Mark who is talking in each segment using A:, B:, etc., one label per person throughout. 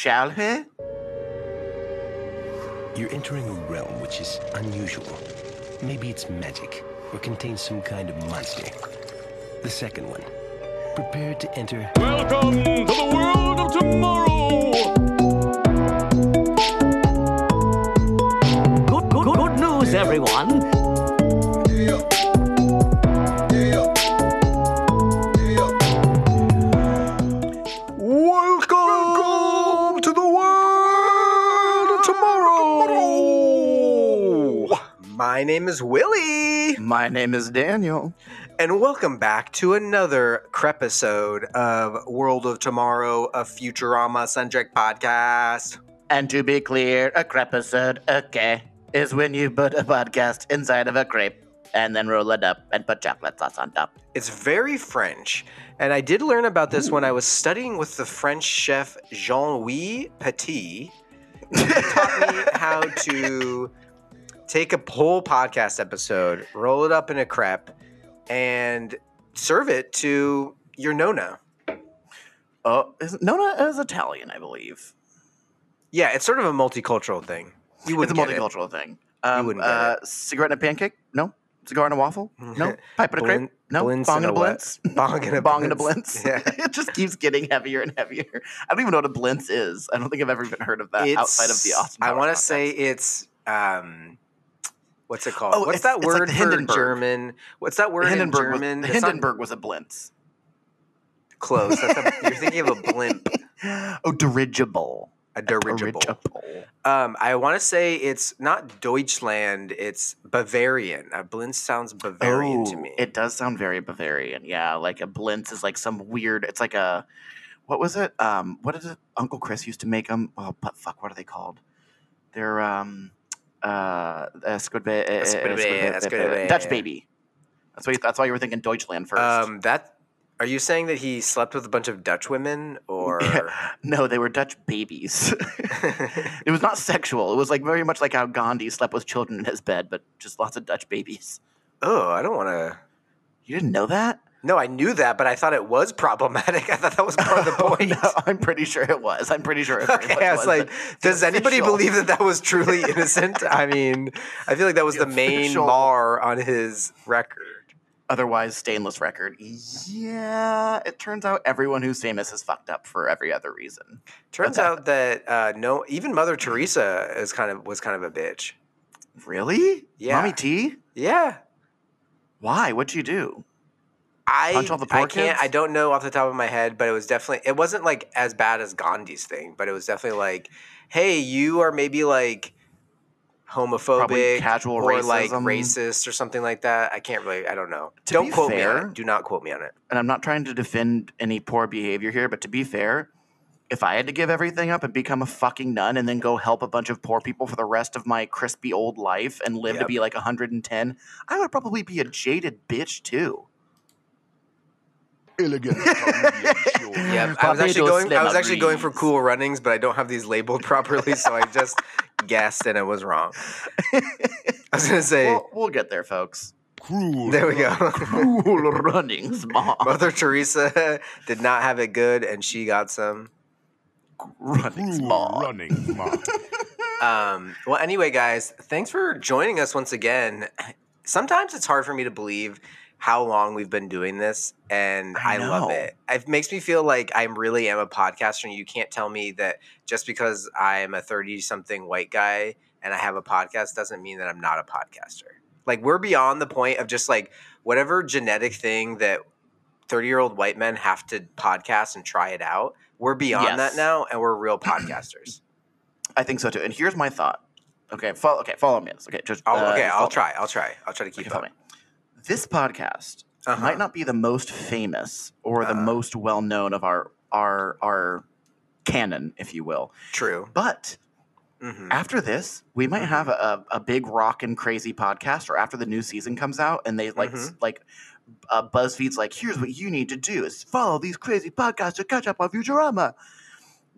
A: shall we?
B: You're entering a realm which is unusual. Maybe it's magic or contains some kind of monster. The second one. Prepare to enter.
C: Welcome to the world of tomorrow.
D: Good, good, good news, everyone.
E: My name is Willie,
A: My name is Daniel.
E: and welcome back to another crepisode of World of Tomorrow, a Futurama centric podcast.
A: And to be clear, a crepisode, okay, is when you put a podcast inside of a crepe and then roll it up and put chocolate sauce on top.
E: It's very French, and I did learn about this when I was studying with the French chef Jean-Louis Petit. He taught me how to take a whole podcast episode, roll it up in a crepe, and serve it to your nona.
A: Oh, is, Nona is Italian, I believe.
E: Yeah, it's sort of a multicultural thing. You
A: It's a
E: get it.
A: multicultural thing. Um,
E: wouldn't get
A: uh, Cigarette and a pancake? No. Cigar and a waffle? No. Pipe and a crepe? No.
E: blintz
A: Bong
E: and
A: a blintz?
E: Bong and a
A: Bong and a
E: blintz. Yeah.
A: it just keeps getting heavier and heavier. I don't even know what a blintz is. I don't think I've ever even heard of that
E: It's-
A: outside of the Austin.
E: I want to say it's um, what's it called?
A: Oh,
E: what's that
A: like
E: word
A: the
E: for German? What's that word in
A: Hindenburg was,
E: German? Not
A: Hindenburg was a blintz.
E: close. That's a, you're thinking of a blimp,
A: Oh, dirigible.
E: a dirigible.
A: Dirigible.
E: Um, I want to say it's not Deutschland. It's Bavarian. A blintz sounds Bavarian to
A: Oh,
E: me.
A: It does sound very Bavarian. Yeah, like a blintz is like some weird. It's like a what was it? Um, what did it, Uncle Chris used to make them? Oh, but fuck, what are they called? They're um, uh, squid uh,
E: ba-
A: Dutch baby. That's why. That's why you were thinking Deutschland first.
E: um, that. Are you saying that he slept with a bunch of Dutch women, or?
A: no, they were Dutch babies. it was not sexual. It was like very much like how Gandhi slept with children in his bed, but just lots of Dutch babies.
E: oh, I don't want to.
A: You didn't know that?
E: No, I knew that, but I thought it was problematic. I thought that was part of the
A: Oh,
E: point.
A: no, I'm pretty sure it was. I'm pretty sure it
E: Okay, I was like, does anybody
A: official-
E: believe that that was truly innocent? I mean, I feel like that was the,
A: The
E: main bar on his record.
A: otherwise stainless record? Yeah, it turns out everyone who's famous is fucked up for every other reason.
E: Turns
A: That's
E: out that uh, no, even Mother Teresa is kind of was kind of a bitch.
A: Really?
E: Yeah.
A: Mommy T?
E: Yeah,
A: Why? What'd you do?
E: I
A: Punch all the
E: I can't.
A: kids?
E: I don't know off the top of my head, but it was definitely. It wasn't like as bad as Gandhi's thing, but it was definitely like, hey, you are maybe like homophobic
A: casual
E: or like racist or something like that. I can't really. I don't know.
A: To
E: don't quote me on it. Do not quote me on it.
A: And I'm not trying to defend any poor behavior here, but to be fair, if I had to give everything up and become a fucking nun and then go help a bunch of poor people for the rest of my crispy old life and live to be like 110, I would probably be a jaded bitch too.
C: Elegant.
E: Yeah, I was actually going. I was actually going for cool runnings, but I don't have these labeled properly, so I just guessed and it was wrong. I was gonna say,
A: We'll, we'll get there, folks.
C: Cruel.
E: there we go.
A: Cool runnings, mom.
E: Mother Teresa did not have it good, and she got some.
A: Runnings,
C: Cruel
A: mom.
C: running, mom.
E: Um, well, anyway, guys, thanks for joining us once again. Sometimes it's hard for me to believe how long we've been doing this, and
A: I
E: I, love it. It makes me feel like I really am a podcaster, and you can't tell me that just because I'm a 30 something white guy and I have a podcast doesn't mean that I'm not a podcaster. Like, we're beyond the point of just like whatever genetic thing that 30 year old white men have to podcast and try it out. We're beyond
A: Yes.
E: that now, and we're real podcasters.
A: I think so too. And here's my thought. Okay, follow. Okay, follow me on this. Okay, just uh,
E: okay, I'll
A: follow me.
E: try. I'll try. I'll try to keep
A: Okay,
E: up.
A: This podcast
E: Uh-huh.
A: might not be the most famous or the
E: Uh.
A: most well known of our our our canon, if you will.
E: True.
A: But
E: hmm
A: after this, we might
E: Mhm.
A: have a, a big rockin' crazy podcast, or after the new season comes out, and they like s- like uh, BuzzFeed's like, here's what you need to do is follow these crazy podcasts to catch up on Futurama.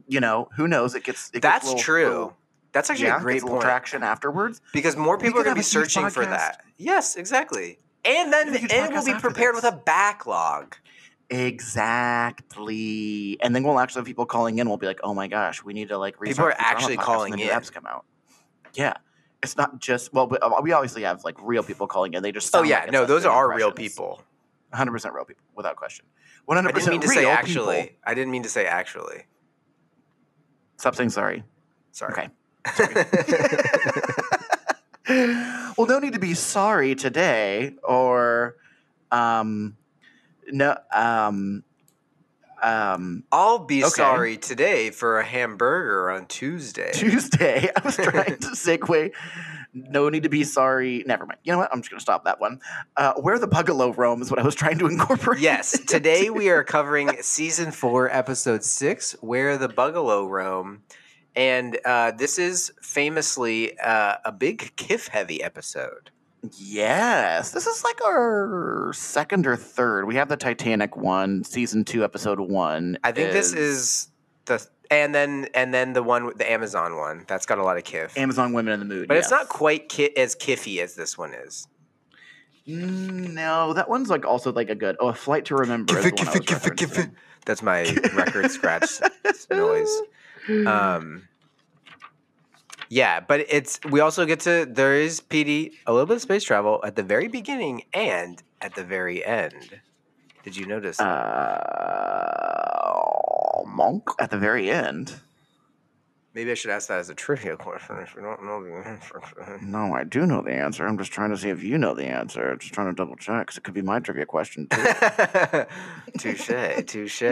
A: You know, who knows? It gets it gets
E: That's
A: little-
E: true.
A: little-
E: That's actually
A: yeah,
E: a great
A: gets little
E: point
A: traction afterwards.
E: because more people are going to be searching for that. Yes, exactly. And then
A: We have a huge
E: and we'll be prepared
A: this.
E: with a backlog.
A: Exactly. And then we'll actually have people calling in. We'll be like, oh my gosh, we need to like
E: People are actually calling
A: the
E: in.
A: Apps come out. Yeah. It's not just well, we obviously have like real people calling in. They just
E: Oh yeah,
A: like
E: no, those are real people.
A: 100% real people, without question. 100%
E: I didn't mean to
A: real
E: say
A: people.
E: actually. I didn't mean to say actually.
A: Stop saying sorry.
E: Sorry.
A: Okay. well, no need to be sorry today, or um, no, um, um,
E: I'll be
A: Okay.
E: sorry today for a hamburger on Tuesday.
A: Tuesday. I was trying to segue. No need to be sorry. Never mind. You know what? I'm just going to stop that one. Uh, where the Buggalo roam is what I was trying to incorporate.
E: yes, today we are covering season four, episode six, Where the Buggalo Roam. And uh, this is famously uh, a big Kiff heavy episode.
A: Yes, this is like our second or third. We have the Titanic one, season two, episode one.
E: I think this is the and then and then the one the Amazon one that's got a lot of Kiff.
A: Amazon Women in the Mood.
E: but it's not quite ki- as kiffy as this one is.
A: Mm, No, that one's like also like a good. Oh, a flight to remember. is the one I was referencing.
E: That's my record scratch noise. Um, yeah, but it's we also get to there is PD a little bit of space travel at the very beginning and at the very end. Did you notice?
A: Uh, monk at the very end.
E: Maybe I should ask that as a trivia question if you don't know the answer.
A: No, I do know the answer. I'm just trying to see if you know the answer. Just trying to double check because it could be my trivia question too.
E: touche, touche.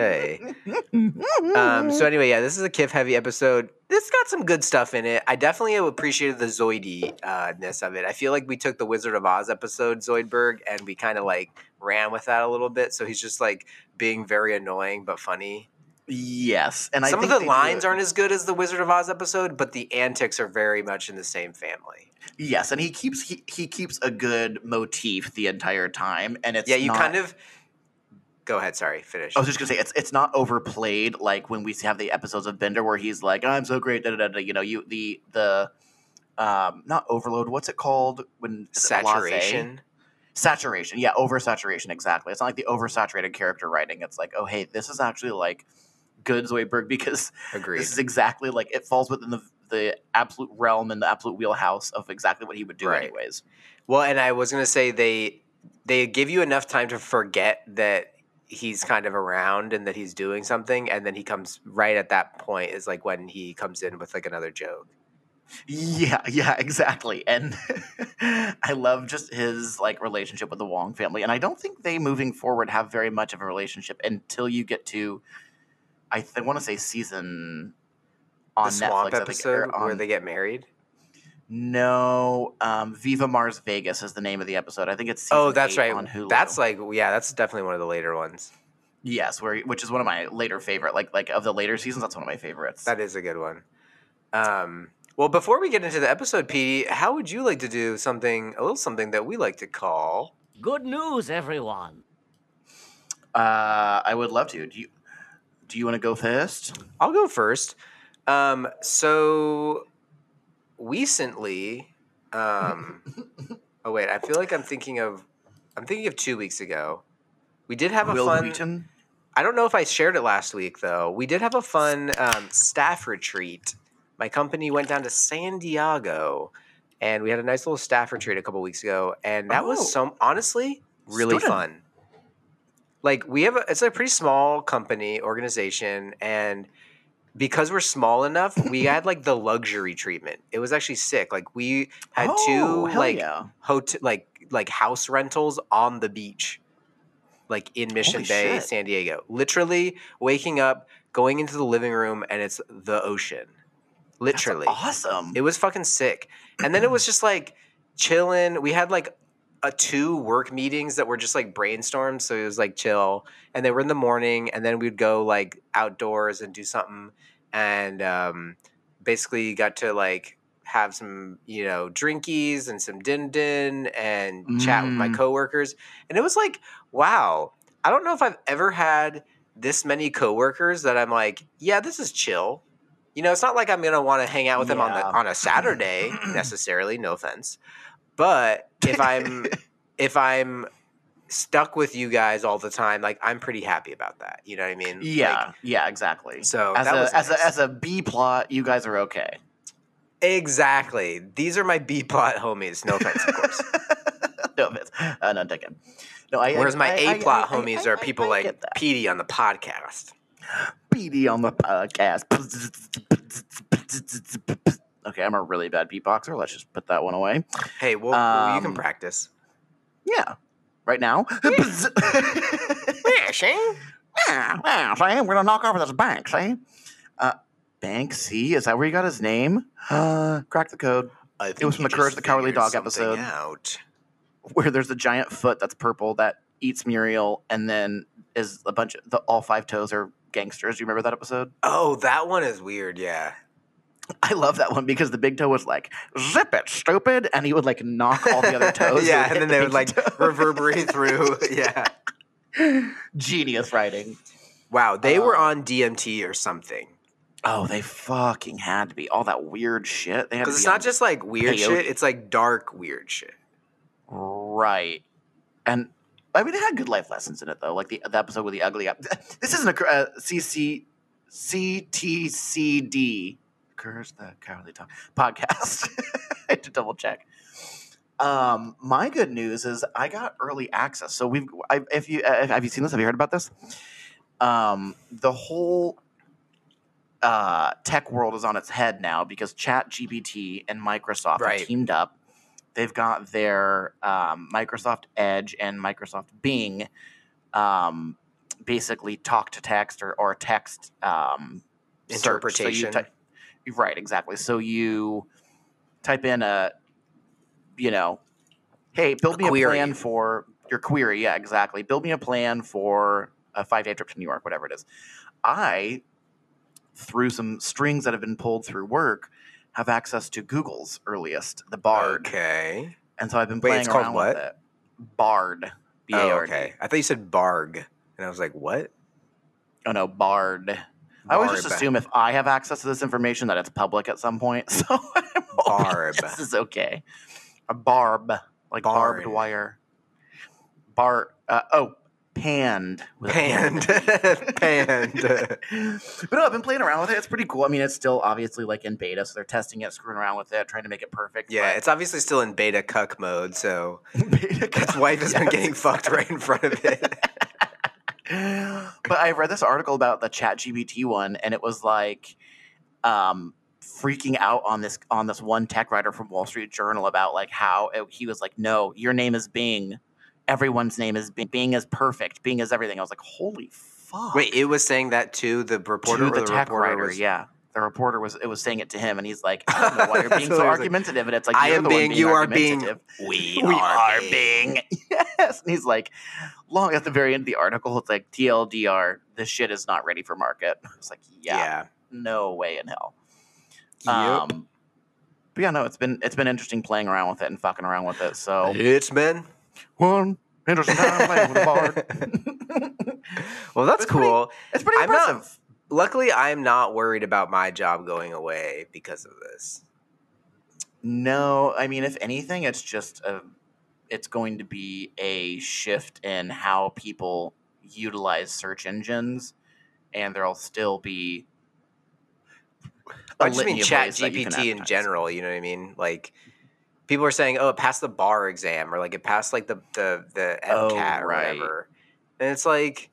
E: Um, so anyway, yeah, this is a Kiff heavy episode. This got some good stuff in it. I definitely appreciated the Zoidy uh, ness of it. I feel like we took the Wizard of Oz episode Zoidberg and we kind of like ran with that a little bit. So he's just like being very annoying but funny.
A: Yes, and I
E: Some of the lines aren't as good as the Wizard of Oz episode, but the antics are very much in the same family.
A: Yes, and he keeps he, he keeps a good motif the entire time, and it's
E: yeah, you
A: not-
E: kind of. Go ahead. Sorry, finish.
A: I was just gonna say it's it's not overplayed like when we have the episodes of Bender where he's like I'm so great, da da da. da," You know, you the the um not overload. What's it called when?
E: Saturation.
A: Saturation, yeah, oversaturation. Exactly. It's not like the oversaturated character writing. It's like, oh hey, this is actually like good Zoidberg because
E: Agreed.
A: this is exactly like it falls within the the absolute realm and the absolute wheelhouse of exactly what he would do
E: Right.
A: anyways.
E: Well, and I was gonna say they they give you enough time to forget that he's kind of around and that he's doing something, and then he comes right at that point is like when he comes in with like another joke.
A: Yeah, yeah, exactly. And I love just his like relationship with the Wong family. And I don't think they moving forward have very much of a relationship until you get to I th- want to say season on
E: the swamp
A: Netflix. Think,
E: episode
A: or
E: where they get married.
A: No, um, Viva Mars Vegas is the name of the episode. I think it's
E: Oh, that's
A: eight
E: right.
A: on Hulu.
E: That's like yeah, that's definitely one of the later ones.
A: yes, where which is one of my later favorite. Like like of the later seasons, that's one of my favorites.
E: That is a good one. Um, well, before we get into the episode, Petey, how would you like to do something a little something that we like to call?
D: Good news, everyone.
A: uh, I would love to. Do you do you want to go first?
E: I'll go first. Um, so recently, um, oh wait, I feel like I'm thinking of, I'm thinking of two weeks ago. We did have a
A: Will
E: fun.
A: Wheaton?
E: I don't know if I shared it last week though. We did have a fun um, staff retreat. My company went down to San Diego, and we had a nice little staff retreat a couple weeks ago, and that
A: Oh.
E: was some honestly really
A: Stunning.
E: fun. Like we have, a, it's a pretty small company organization, and because we're small enough, we had like the luxury treatment. It was actually sick. Like we had
A: Oh,
E: two like
A: yeah.
E: hotel like like house rentals on the beach like in mission
A: Holy
E: bay
A: shit.
E: san diego literally waking up going into the living room and it's the ocean
A: That's
E: literally
A: awesome.
E: it was fucking sick and then it was just like chilling we had like a two work meetings that were just like brainstorms so it was like chill and they were in the morning and then we'd go like outdoors and do something and um basically got to like have some you know drinkies and some din din and chat with my
A: Mm.
E: coworkers and it was like wow i don't know if i've ever had this many coworkers that i'm like yeah this is chill you know it's not like i'm gonna want to hang out with them on the on a saturday necessarily no offense but if i'm if i'm stuck with you guys all the time, like I'm pretty happy about that. You know what I mean?
A: Yeah,
E: Like,
A: yeah, exactly.
E: So
A: as a
E: was
A: as a as a B plot, you guys are okay.
E: exactly. These are my B plot homies. No offense, of course.
A: no offense, uh, none taken. No, I.
E: Whereas my A plot
A: I- I-
E: homies
A: I-
E: are
A: I-
E: people
A: I
E: like. Petey on the podcast.
A: PD on the podcast. Okay, I'm a really bad beatboxer. Let's just put that one away.
E: Hey, well, well, you can
A: Um,
E: practice.
A: Yeah, right now.
E: Yeah, Shane.
A: Yeah, yeah, see, we're gonna knock over this bank, see? Uh, Banksy, is that where he got his name? Uh, crack the code.
E: I think it
A: was from the Courage the Cowardly Dog episode.
E: Out.
A: Where there's a giant foot that's purple that eats Muriel, and then is a bunch of the all five toes are gangsters. Do you remember that episode?
E: Oh, that one is weird. Yeah.
A: I love that one because the big toe was like, "Zip it, stupid," and he would like knock all the other toes.
E: yeah, and then
A: the
E: they would like
A: toe.
E: reverberate through. Yeah.
A: Genius writing.
E: Wow, they were
A: Um,
E: on DMT or something.
A: Oh, they fucking had to be all that weird shit. They had to
E: Because it's
A: be
E: not just like weird
A: peyote.
E: shit; it's like dark weird shit.
A: Right. And I mean, it had good life lessons in it, though. Like the, the episode with the ugly. This isn't a uh, CC CTCD. Curse the cowardly tongue podcast. I had to double check. Um, my good news is I got early access. So we've. I, if you uh, have you seen this? Have you heard about this? Um, the whole uh, tech world is on its head now because Chat GPT and Microsoft
E: Right.
A: have teamed up. They've got their um, Microsoft Edge and Microsoft Bing um, basically talk to text or, or text um, search. So you
E: Interpretation.
A: Right, exactly. So you type in a, you know, hey, build
E: A
A: me a plan for your query. Yeah, exactly. Build me a plan for a five day trip to New York, whatever it is. I, through some strings that have been pulled through work, have access to Google's earliest, the Bard.
E: Okay.
A: And so I've been
E: Wait,
A: playing
E: it's called
A: around
E: what?
A: with it. Bard. B A
E: Oh, okay. I thought you said Barg, and I was like, what?
A: Oh no, Bard. I always just assume if I have access to this information that it's public at some point. So
E: Barb.
A: this is okay. A barb, like barbed wire. Bar. Uh, oh, panned.
E: Panned. Panned.
A: but no, I've been playing around with it. It's pretty cool. I mean, it's still obviously like in beta, so they're testing it, screwing around with it, trying to make it perfect.
E: Yeah,
A: but-
E: it's obviously still in beta cuck mode, so
A: beta.
E: his wife has been getting fucked right in front of it.
A: But I read this article about the Chat GPT one, and it was like um, freaking out on this on this one tech writer from Wall Street Journal about like how it- he was like, "No, your name is Bing. Everyone's name is Bing. Bing is perfect. Bing is everything." I was like, "Holy fuck!"
E: Wait, it was saying that to the reporter.
A: to the,
E: the
A: tech writer,
E: was-
A: yeah. The reporter was it was saying it to him, and he's like, "I don't know why you're being
E: So he like,
A: argumentative." And it's like,
E: I am
A: one
E: being, you are being, we,
A: we
E: are,
A: are
E: being.
A: Yes. And he's like, long at the very end of the article, it's like TLDR, this shit is not ready for market. It's like, yeah,
E: Yeah.
A: no way in hell.
E: Yep.
A: Um, but yeah, no, it's been it's been interesting playing around with it and fucking around with it. So
E: It's been.
A: one interesting time playing with a bard.
E: Well, that's
A: It's pretty-
E: cool.
A: it's pretty
E: I'm not-
A: impressive.
E: Luckily, I'm not worried about my job going away because of this.
A: No, I mean, if anything, it's just a, it's going to be a shift in how people utilize search engines, and there'll still be. a
E: I just mean Chat
A: ways that you can
E: GPT in general. You know what I mean? Like people are saying, "Oh, it passed the bar exam," or like it passed like the the the
A: Oh,
E: MCAT or whatever. And it's like,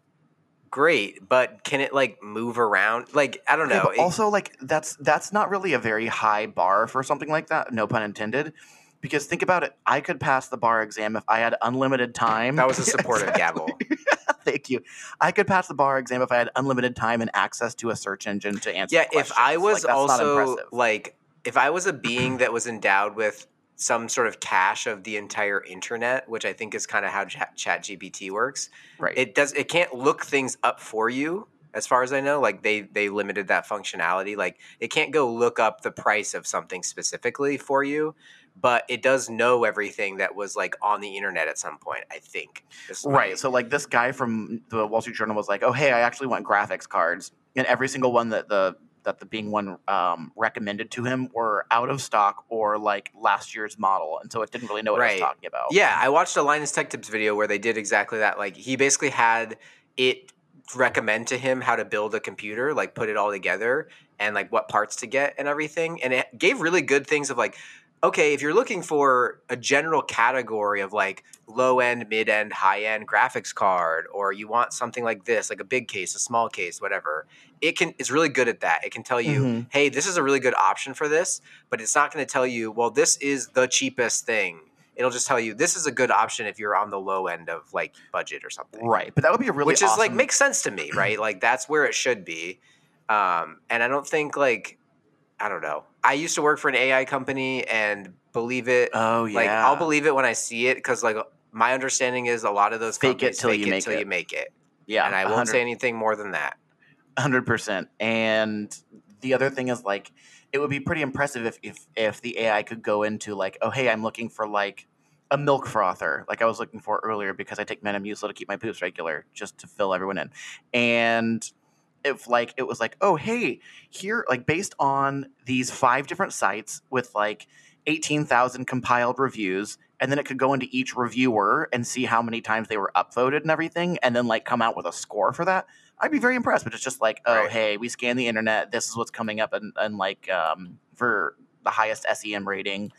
E: great, but can it like move around? Like I don't know. It-
A: also, like that's that's not really a very high bar for something like that. No pun intended. Because think about it, I could pass the bar exam if I had unlimited time.
E: that was a supportive gavel.
A: Thank you. I could pass the bar exam if I had unlimited time and access to a search engine to answer.
E: Yeah, if I was
A: Like,
E: also like, if I was a being that was endowed with some sort of cache of the entire internet, which I think is kind of how Chat, Chat GPT works,
A: right,
E: it does it can't look things up for you as far as i know like they they limited that functionality like it can't go look up the price of something specifically for you but it does know everything that was like on the internet at some point i think
A: right. So like this guy from the Wall Street Journal was like, "Oh, hey, I actually want graphics cards," and every single one that the that the being one um, recommended to him were out of stock or like last year's model, and so it didn't really know what I
E: Right.
A: was talking about.
E: Yeah, I watched a Linus Tech Tips video where they did exactly that. Like he basically had it recommend to him how to build a computer, like put it all together and like what parts to get and everything. And it gave really good things of like, okay, if you're looking for a general category of like low end, mid end, high end graphics card, or you want something like this, like a big case, a small case, whatever, it can it's really good at that. It can tell you,
A: Mhm.
E: hey, this is a really good option for this, but it's not going to tell you, well, this is the cheapest thing. It'll just tell you this is a good option if you're on the low end of like budget or something.
A: right. But that would be a really
E: Which is like makes sense to me, right? Like that's where it should be. Um, and I don't think like I don't know. I used to work for an AI company and believe it.
A: Oh yeah.
E: Like I'll believe it when I see it because like my understanding is a lot of those
A: Fake it till
E: fake
A: you
E: it
A: make
E: till
A: it.
E: you make it.
A: Yeah,
E: and I won't say anything more than that.
A: hundred percent. And the other thing is like it would be pretty impressive if if if the AI could go into like, oh hey, I'm looking for like a milk frother, like I was looking for earlier because I take Metamucil to keep my poops regular, just to fill everyone in. And if like it was like, oh hey, here like based on these five different sites with like eighteen thousand compiled reviews, and then it could go into each reviewer and see how many times they were upvoted and everything, and then like come out with a score for that. I'd be very impressed. But it's just like, oh,
E: Right.
A: hey, we scan the internet. This is what's coming up, and, and like um, for the highest SEM rating,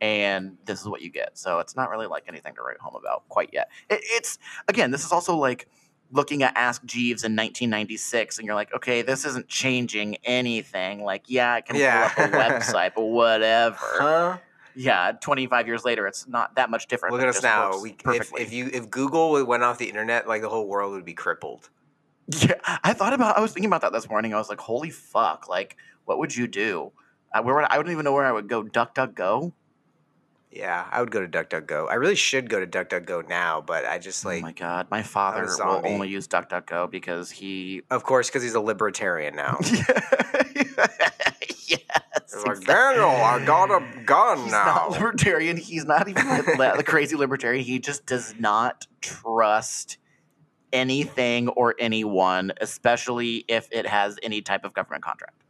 A: and this is what you get. So it's not really like anything to write home about quite yet. It, it's again, this is also like looking at Ask Jeeves in 1996, and you're like, okay, this isn't changing anything. Like, yeah, I can
E: Yeah.
A: pull up a website, but whatever.
E: Huh?
A: Yeah, 25 years later, it's not that much different.
E: Look at us now. We, if, if you if Google went off the internet, like the whole world would be crippled.
A: Yeah, I thought about. I was thinking about that this morning. I was like, "Holy fuck! Like, what would you do? Uh, where would I, I wouldn't even know where I would go. Duck, duck, go.
E: Yeah, I would go to DuckDuckGo. I really should go to DuckDuckGo now, but I just like.
A: oh my god, my father will only use duck, duck, because he.
E: of course, because he's a libertarian now.
A: yes.
E: He's like,
A: exactly.
E: Daniel, I got a gun
A: He's
E: now.
A: not libertarian. He's not even the crazy libertarian. He just does not trust anything or anyone, especially if it has any type of government contract.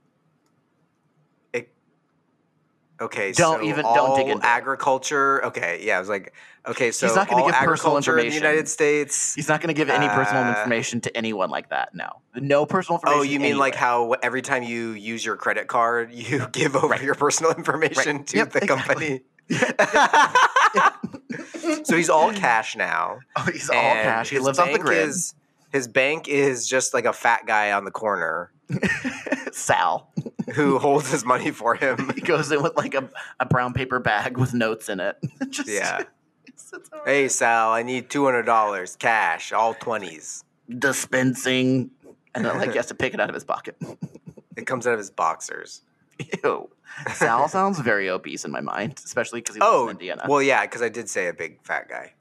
E: Okay,
A: Don't
E: so
A: even- don't dig into
E: agriculture. Okay, yeah, I was like, okay, so
A: not gonna give personal
E: agriculture in the. United States.
A: He's not going to give any personal
E: Uh,
A: information to anyone like that. No, no personal information.
E: Oh, you mean like how every time you use your credit card, you give over
A: Right.
E: your personal information
A: Right.
E: to
A: Yep,
E: the
A: exactly.
E: company? so he's all cash now.
A: Oh, he's all cash. He lives off the grid.
E: Is, his bank is just like a fat guy on the corner
A: Sal.
E: Who holds his money for him.
A: He goes in with like a, a brown paper bag with notes in it. Just
E: Yeah.
A: sits over
E: Hey Sal, I need two hundred dollars cash, all twenties.
A: dispensing, and then like he has to pick it out of his pocket.
E: It comes out of his boxers.
A: Ew. Sal sounds very obese in my mind, especially because he lives
E: Oh,
A: in Indiana.
E: well, yeah, because I did say a big fat guy.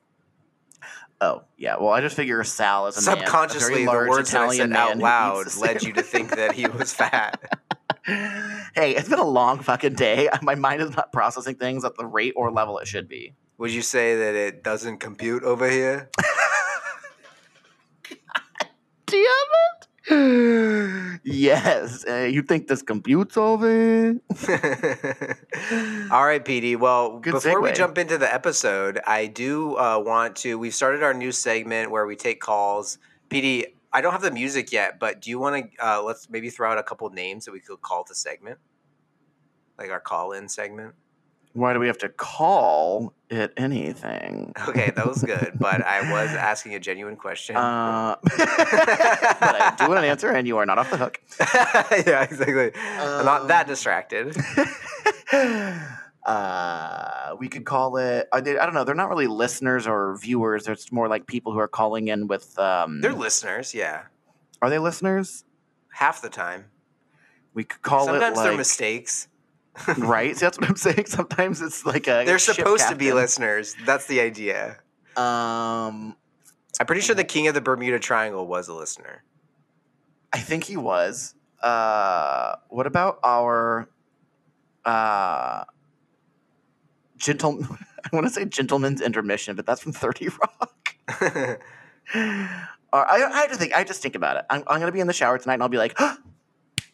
A: oh, yeah. Well, I just figure Sal is a man, a
E: Subconsciously, the words
A: Italian
E: that I said out loud led you to think that he was fat.
A: Hey, it's been a long fucking day. My mind is not processing things at the rate or level it should be.
E: Would you say that it doesn't compute over here?
A: Damn it! yes. Uh, you think this computes over?
E: All right, PD. Well,
A: Good
E: before we jump into the episode, I do uh, want to. We've started our new segment where we take calls. PD, I don't have the music yet, but do you want to uh, let's maybe throw out a couple names that we could call the segment, like our call-in segment?
A: Why do we have to call it anything?
E: Okay, that was good, but I was asking a genuine question.
A: Uh, but I do want an answer, and you are not off the hook.
E: yeah, exactly. I'm not that
A: Um,
E: distracted.
A: Uh, we could call it. Are they, I don't know. They're not really listeners or viewers. It's more like people who are calling in with. Um,
E: They're listeners, yeah.
A: are they listeners?
E: Half the time.
A: We could call
E: Sometimes
A: it
E: they're mistakes.
A: right. See, that's what I'm saying. Sometimes it's like a.
E: They're supposed to be listeners. That's the idea.
A: Um,
E: I'm pretty sure the king of the Bermuda Triangle was a listener.
A: I think he was. Uh, what about our uh, gentle? I want to say gentleman's intermission, but that's from Thirty Rock. Or I, I have to think. I just think about it. I'm, I'm going to be in the shower tonight, and I'll be like,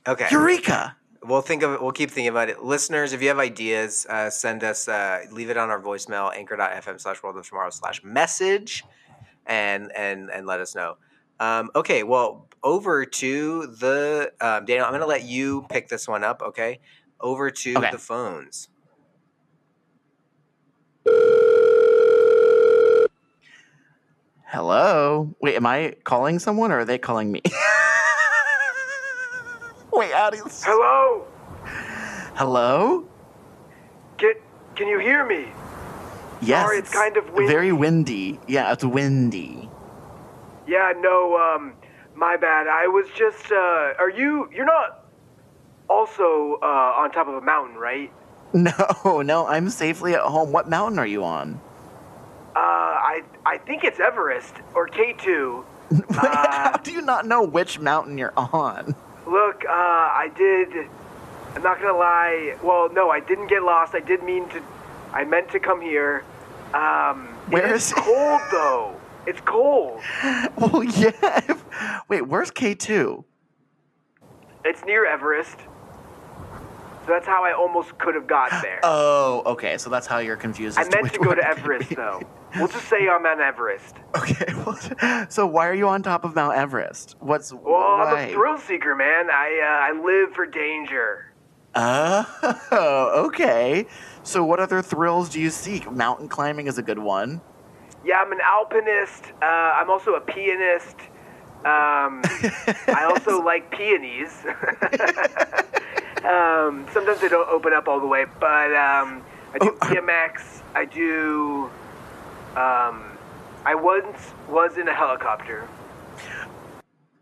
E: okay.
A: "Eureka!"
F: We'll think of it. We'll keep thinking about it. Listeners, if you have ideas, uh, send us. Uh, leave it on our voicemail anchor.fm slash world of tomorrow slash message, and and and let us know. Um, okay, well, over to the um, Daniel. I'm going to let you pick this one up. Okay, over to
A: Okay.
F: the phones.
A: Hello. Wait, am I calling someone or are they calling me? Wait, how.
E: Hello?
A: Hello?
E: Get can you hear me?
A: Yes.
E: Sorry, it's kind of windy.
A: Very windy. Yeah, it's windy.
E: Yeah, no, um my bad. I was just uh are you you're not also uh on top of a mountain, right?
A: No, no, I'm safely at home. What mountain are you on?
E: Uh I I think it's Everest or K2.
A: Wait,
E: Uh,
A: how do you not know which mountain you're on?
E: Look, uh I did I'm not going to lie. Well, no, I didn't get lost. I did mean to I meant to come here. Um
A: Where
E: it's
A: it?
E: cold though. It's cold.
A: Well, yeah. Wait, where's K2?
E: It's near Everest. That's how I almost could have got there.
A: Oh, okay. So that's how you're confused.
E: I meant
A: which
E: to go to Everest though. We'll just say I'm on Everest.
A: Okay. Well, so why are you on top of Mount Everest? What's
E: Well, I'm a thrill seeker, man. I uh, I live for danger.
A: Oh, okay. So what other thrills do you seek? Mountain climbing is a good one.
E: Yeah, I'm an alpinist. Uh, I'm also a pianist. Um, I also like peonies. Um, sometimes they don't open up all the way, but um, I do
A: Oh,
E: BMX. I do. Um, I once was in a helicopter.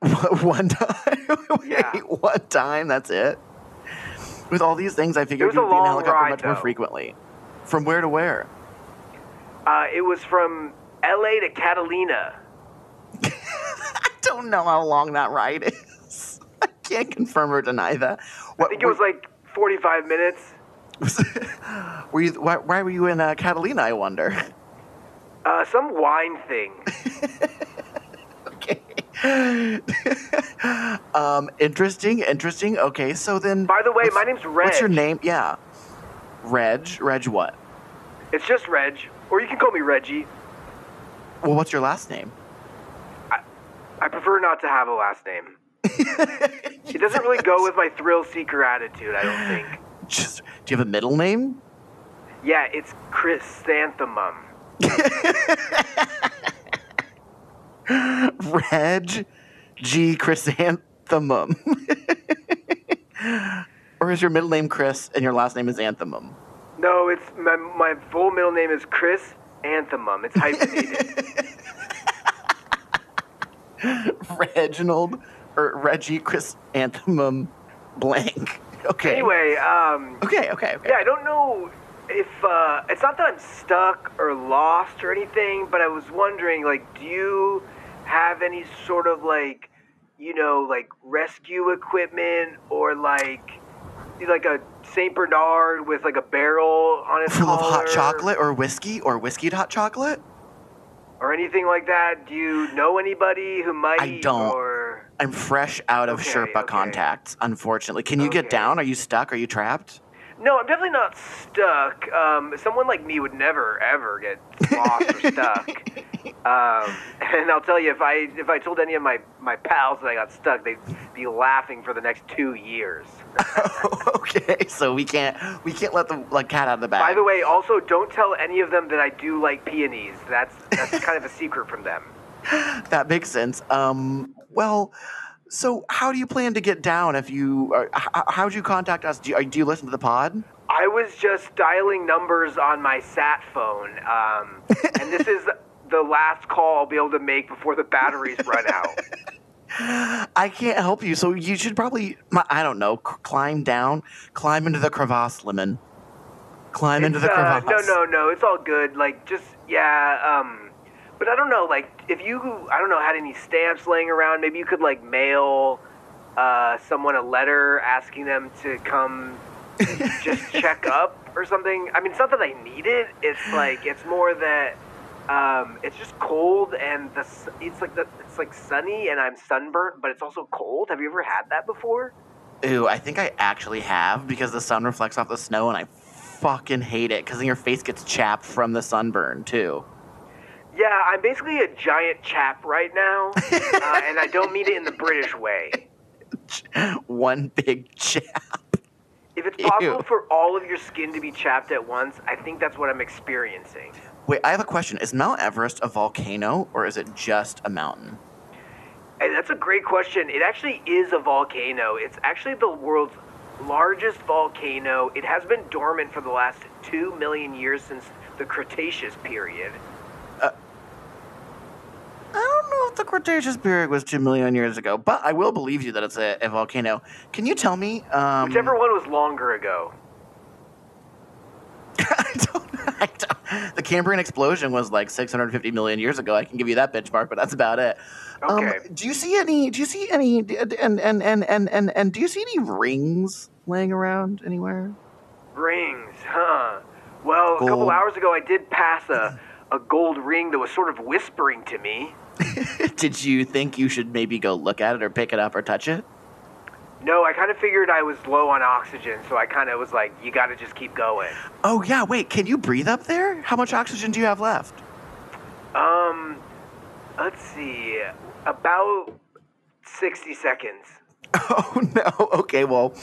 A: one time. Wait,
E: Yeah.
A: one time. That's it. With all these things, I figured you'd be in a helicopter
E: ride,
A: much more
E: though.
A: frequently. From where to where?
E: Uh, it was from L.A. to Catalina.
A: I don't know how long that ride is. I can't confirm or deny that. What,
E: I think it was like 45 minutes.
A: were you? Why, why were you in uh, Catalina? I wonder.
E: Uh, some wine thing.
A: okay. um, interesting. Interesting. Okay, so then.
E: By the way, my name's Reg.
A: What's your name? Yeah. Reg. Reg. What?
E: It's just Reg, or you can call me Reggie.
A: Well, what's your last name?
E: I prefer not to have a last name. It doesn't really go with my thrill seeker attitude, I don't think.
A: Just. Do you have a middle name?
E: Yeah, it's chrysanthemum.
A: Reg G Chrysanthemum. or is your middle name Chris and your last name is Anthemum?
E: No, it's my, my full middle name is Chris Anthemum. It's hyphenated.
A: Reginald or Reggie Chrysanthemum blank. Okay.
E: anyway, um,
A: Okay, okay, okay.
E: yeah, I don't know if uh, it's not that I'm stuck or lost or anything, but I was wondering, like, do you have any sort of like, you know, like rescue equipment or like, like a Saint Bernard with like a barrel on its
A: Full of hot chocolate or whiskey or whiskeyed hot chocolate?
E: or anything like that? Do you know anybody who might?
A: I don't.
E: Or
A: I'm fresh out of
E: Okay,
A: Sherpa
E: okay.
A: contacts, unfortunately. Can you get down? Are you stuck? Are you trapped?
E: no, I'm definitely not stuck. Um, someone like me would never ever get lost or stuck. Um, and I'll tell you, if I if I told any of my my pals that I got stuck, they'd be laughing for the next two years.
A: okay, so we can't we can't let the like cat out of the bag.
E: By the way, also don't tell any of them that I do like peonies. That's that's kind of a secret from them.
A: that makes sense. Um, well, so how do you plan to get down if you? Uh, h- how'd you contact us? Do you, do you listen to the pod?
E: I was just dialing numbers on my sat phone, um, and this is the last call I'll be able to make before the batteries run out.
A: I can't help you, so you should probably I don't know c- climb down, climb into the crevasse, lemon. Climb into
E: It's,
A: the
E: uh,
A: crevasse.
E: no, no, no. It's all good. Like, just yeah. Um, but I don't know. Like, if you, I don't know, had any stamps laying around, maybe you could like mail uh, someone a letter asking them to come just check up or something. I mean, it's not that I need it. It's like it's more that um, it's just cold and the it's like the it's like sunny and I'm sunburnt, but it's also cold. Have you ever had that before?
A: Ooh, I think I actually have because the sun reflects off the snow and I fucking hate it because then your face gets chapped from the sunburn too.
E: Yeah, I'm basically a giant chap right now, uh, and I don't mean it in the British way.
A: One big chap.
E: If it's possible
A: Ew.
E: for all of your skin to be chapped at once, I think that's what I'm experiencing.
A: Wait, I have a question. Is Mount Everest a volcano or is it just a mountain?
E: And that's a great question. It actually is a volcano. It's actually the world's largest volcano. It has been dormant for the last two million years since the Cretaceous period.
A: I don't know if the Cretaceous period was two million years ago, but I will believe you that it's a, a volcano. Can you tell me? Um,
E: Whichever one was longer ago.
A: I don't, I don't, the Cambrian explosion was like 650 million years ago. I can give you that benchmark, but that's about it. Um,
E: Okay.
A: do you see any? Do you see any? And and and and and and do you see any rings laying around anywhere?
E: Rings, huh? Well, a couple hours ago, I did pass a, a gold ring that was sort of whispering to me.
A: Did you think you should maybe go look at it or pick it up or touch it?
E: No, I kind of figured I was low on oxygen, so I kind of was like, you gotta just keep going.
A: Oh yeah, wait. Can you breathe up there? How much oxygen do you have left?
E: Um, let's see, about 60 seconds.
A: Oh no. Okay. Well,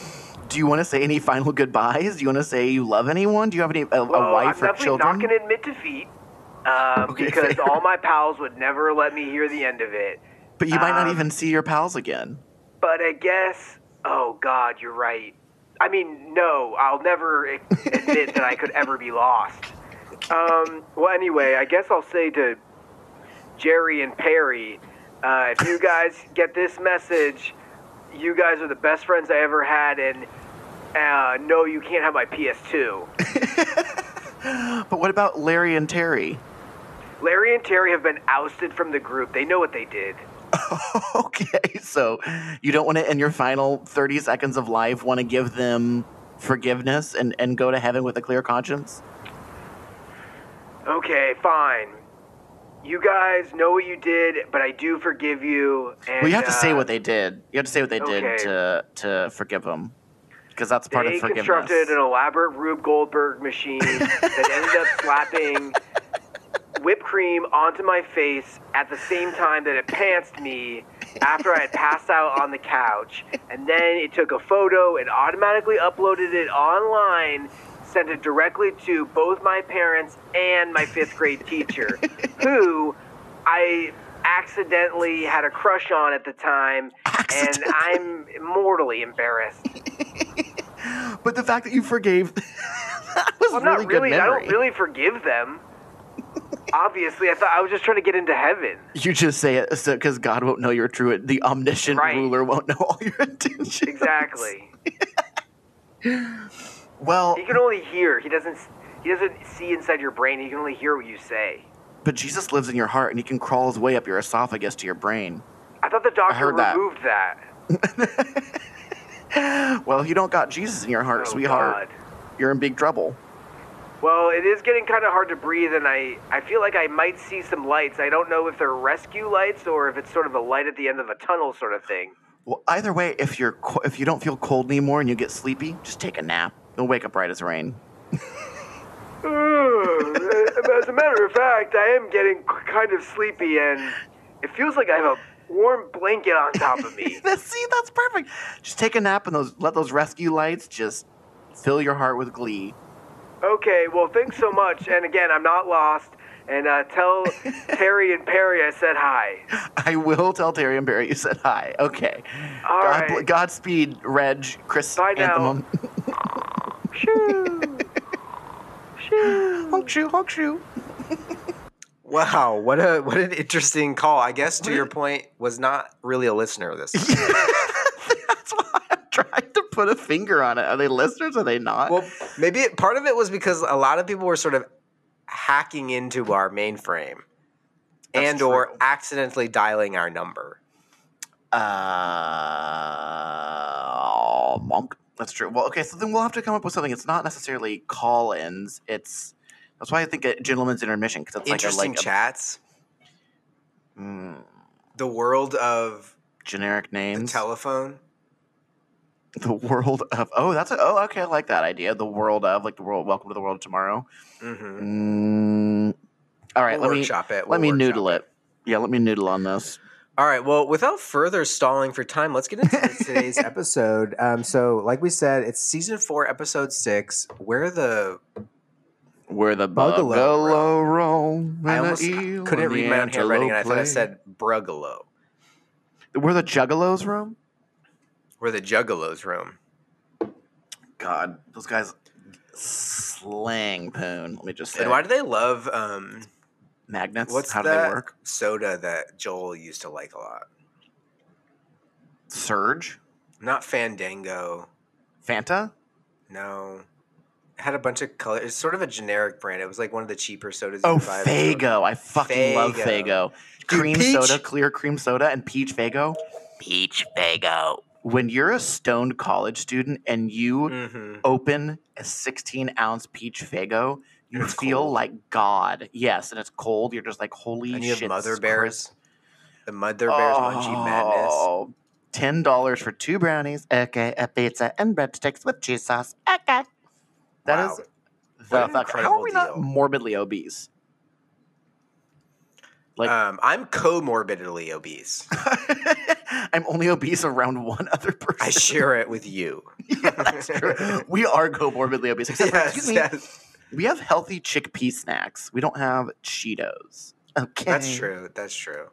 A: do you want to say any final goodbyes? Do you want to say you love anyone? Do you have any a, a
E: Well,
A: wife
E: I'm
A: or
E: definitely
A: children?
E: not gonna admit defeat, uh,
A: Okay,
E: because
A: fair.
E: all my pals would never let me hear the end of it.
A: But you might not
E: Um,
A: even see your pals again.
E: But I guess, oh God, you're right. I mean, no, I'll never admit that I could ever be lost. Um, well, anyway, I guess I'll say to Jerry and Perry, uh, if you guys get this message, you guys are the best friends I ever had, and uh, no, you can't have my PS2.
A: But what about Larry and Terry?
E: Larry and Terry have been ousted from the group. They know what they did.
A: okay, so you don't want to, in your final 30 seconds of life, want to give them forgiveness and, and go to heaven with a clear conscience?
E: Okay, fine. You guys know what you did, but I do forgive you. And,
A: well, you have to say
E: uh,
A: what they did. You have to say what they
E: okay.
A: did to, to forgive them. Because that's part
E: they
A: of forgiveness.
E: They constructed an elaborate Rube Goldberg machine that ended up slapping whipped cream onto my face at the same time that it pantsed me after I had passed out on the couch. And then it took a photo and automatically uploaded it online, sent it directly to both my parents and my fifth grade teacher, who I accidentally had a crush on at the time, and I'm mortally embarrassed.
A: But the fact that you forgave, that was
E: I'm
A: really
E: not
A: good
E: really. I don't really forgive them. Obviously, I thought I was just trying to get into heaven.
A: You just say it because God won't know your true. The omniscient
E: Right.
A: ruler won't know all your intentions.
E: Exactly.
A: Well,
E: He can only hear. He doesn't. He doesn't see inside your brain. He can only hear what you say.
A: but Jesus lives in your heart, and he can crawl his way up your esophagus to your brain.
E: I thought the doctor
A: heard that.
E: removed that.
A: Well, you don't got Jesus in your heart,
E: Oh,
A: sweetheart,
E: God.
A: you're in big trouble.
E: Well, it is getting kind of hard to breathe, and I, I feel like I might see some lights. I don't know if they're rescue lights or if it's sort of a light at the end of a tunnel sort of thing.
A: Well, either way, if you're co- if you don't feel cold anymore and you get sleepy, just take a nap. You'll wake up bright as rain.
E: Hmm, as a matter of fact, I am getting kind of sleepy, and it feels like I have a warm blanket on top of me.
A: See, that's perfect. Just take a nap and those let those rescue lights just fill your heart with glee.
E: Okay, well, thanks so much. And again, I'm not lost. And uh, tell Terry and Perry I said hi.
A: I will tell Terry and Perry you said hi. Okay.
E: All
A: God,
E: right.
A: Godspeed, Reg, Chris
E: Bye now.
A: Anthem.
E: Shoo. Shoo.
A: honk shoe, honk shoe.
G: Wow, what a what an interesting call. I guess to your point, was not really a listener this time.
A: That's why Trying to put a finger on it. Are they listeners? Are they not?
G: Well, maybe it, part of it was because a lot of people were sort of hacking into our mainframe
A: That's
G: and or accidentally dialing our number.
A: Uh, monk. That's true. Well, okay, so then we'll have to come up with something. It's not necessarily call-ins. It's that's why I think a gentleman's intermission because it's
G: Interesting
A: like a, like
G: chats.
A: a mm,
G: The world of
A: generic
G: the
A: names.
G: telephone.
A: The world of oh, that's a, oh okay, I like that idea. The world of like the world. Welcome to the world of tomorrow.
E: Mm-hmm.
A: Mm, all right,
E: we'll
A: let me
E: it.
A: let
E: We'll
A: me noodle it. Yeah, let me noodle on this.
E: All right. Well, without further stalling for time, let's get into today's episode. Um, so, like we said, it's season four, episode six. Where the
A: Where the
E: Buggalo
A: buggalo roll.
E: I almost couldn't read my own handwriting, and I thought I said brugalo.
A: Where the juggalos roam.
E: Where the juggalos room.
A: God, those guys slang poon. Let me just say.
E: And why do they love um,
A: magnets?
E: what's
A: How do
E: that
A: they work?
E: soda that Joel used to like a lot?
A: Surge,
E: Not Fandango.
A: Fanta.
E: No. It had a bunch of color. It's sort of a generic brand. It was like one of the cheaper sodas.
A: Oh,
E: you could.
A: Faygo. I fucking love
E: Faygo.
A: Fago. Cream
E: peach-
A: soda, clear cream soda, and peach Faygo.
D: Peach Faygo.
A: When you're a stoned college student and you
E: Mhm.
A: open a 16 ounce peach Faygo, you
E: It's
A: feel
E: cold.
A: like God. Yes, and it's cold. You're just like, holy
E: And you have
A: shit.
E: Mother Bears.
A: crisp.
E: The Mother Bears Munchie Madness.
A: Oh, Ten dollars for two brownies, okay, a pizza and breadsticks with cheese sauce. Okay. That is
E: Wow.
A: the fuck. How are we not
E: deal.
A: morbidly obese? Like
E: um, I'm comorbidly obese.
A: I'm only obese around one other person.
E: I share it with you.
A: yeah, that's true. We are comorbidly obese. Except for, excuse me, we have healthy chickpea snacks. We don't have Cheetos. Okay,
E: That's true. That's true.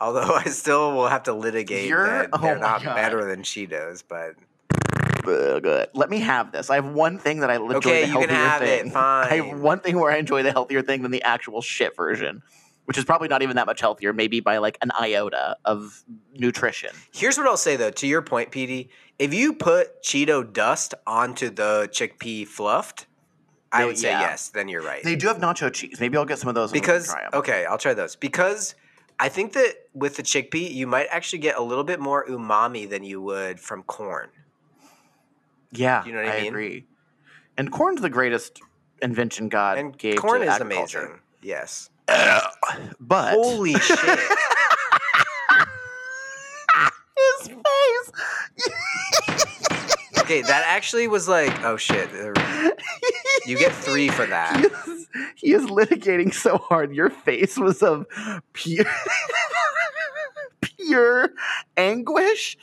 E: Although I still will have to litigate
A: You're-
E: that
A: oh
E: they're not
A: God.
E: better than Cheetos, but
A: good. Let me have this. I have one thing that I enjoy
E: Okay,
A: the
E: you
A: healthier
E: can have it,
A: thing. I have one thing where I enjoy the healthier thing than the actual shit version, which is probably not even that much healthier, maybe by like an iota of nutrition.
E: here's what I'll say though. To your point, Petey, if you put Cheeto dust onto the chickpea fluffed, I would say
A: yeah.
E: yes. Then you're right.
A: They do have nacho cheese. Maybe I'll get some of those and we can
E: because okay, I'll try those because I think that with the chickpea, you might actually get a little bit more umami than you would from corn.
A: yeah,
E: you know what I mean?
A: agree. And corn's the greatest invention God
E: And
A: gave
E: corn
A: to
E: is
A: agriculture.
E: amazing. Yes.
A: But
E: Holy shit.
A: his face.
E: Okay, that actually was like, oh shit. You get three for
A: he
E: that.
A: is, he is litigating so hard. Your face was of pure, pure anguish,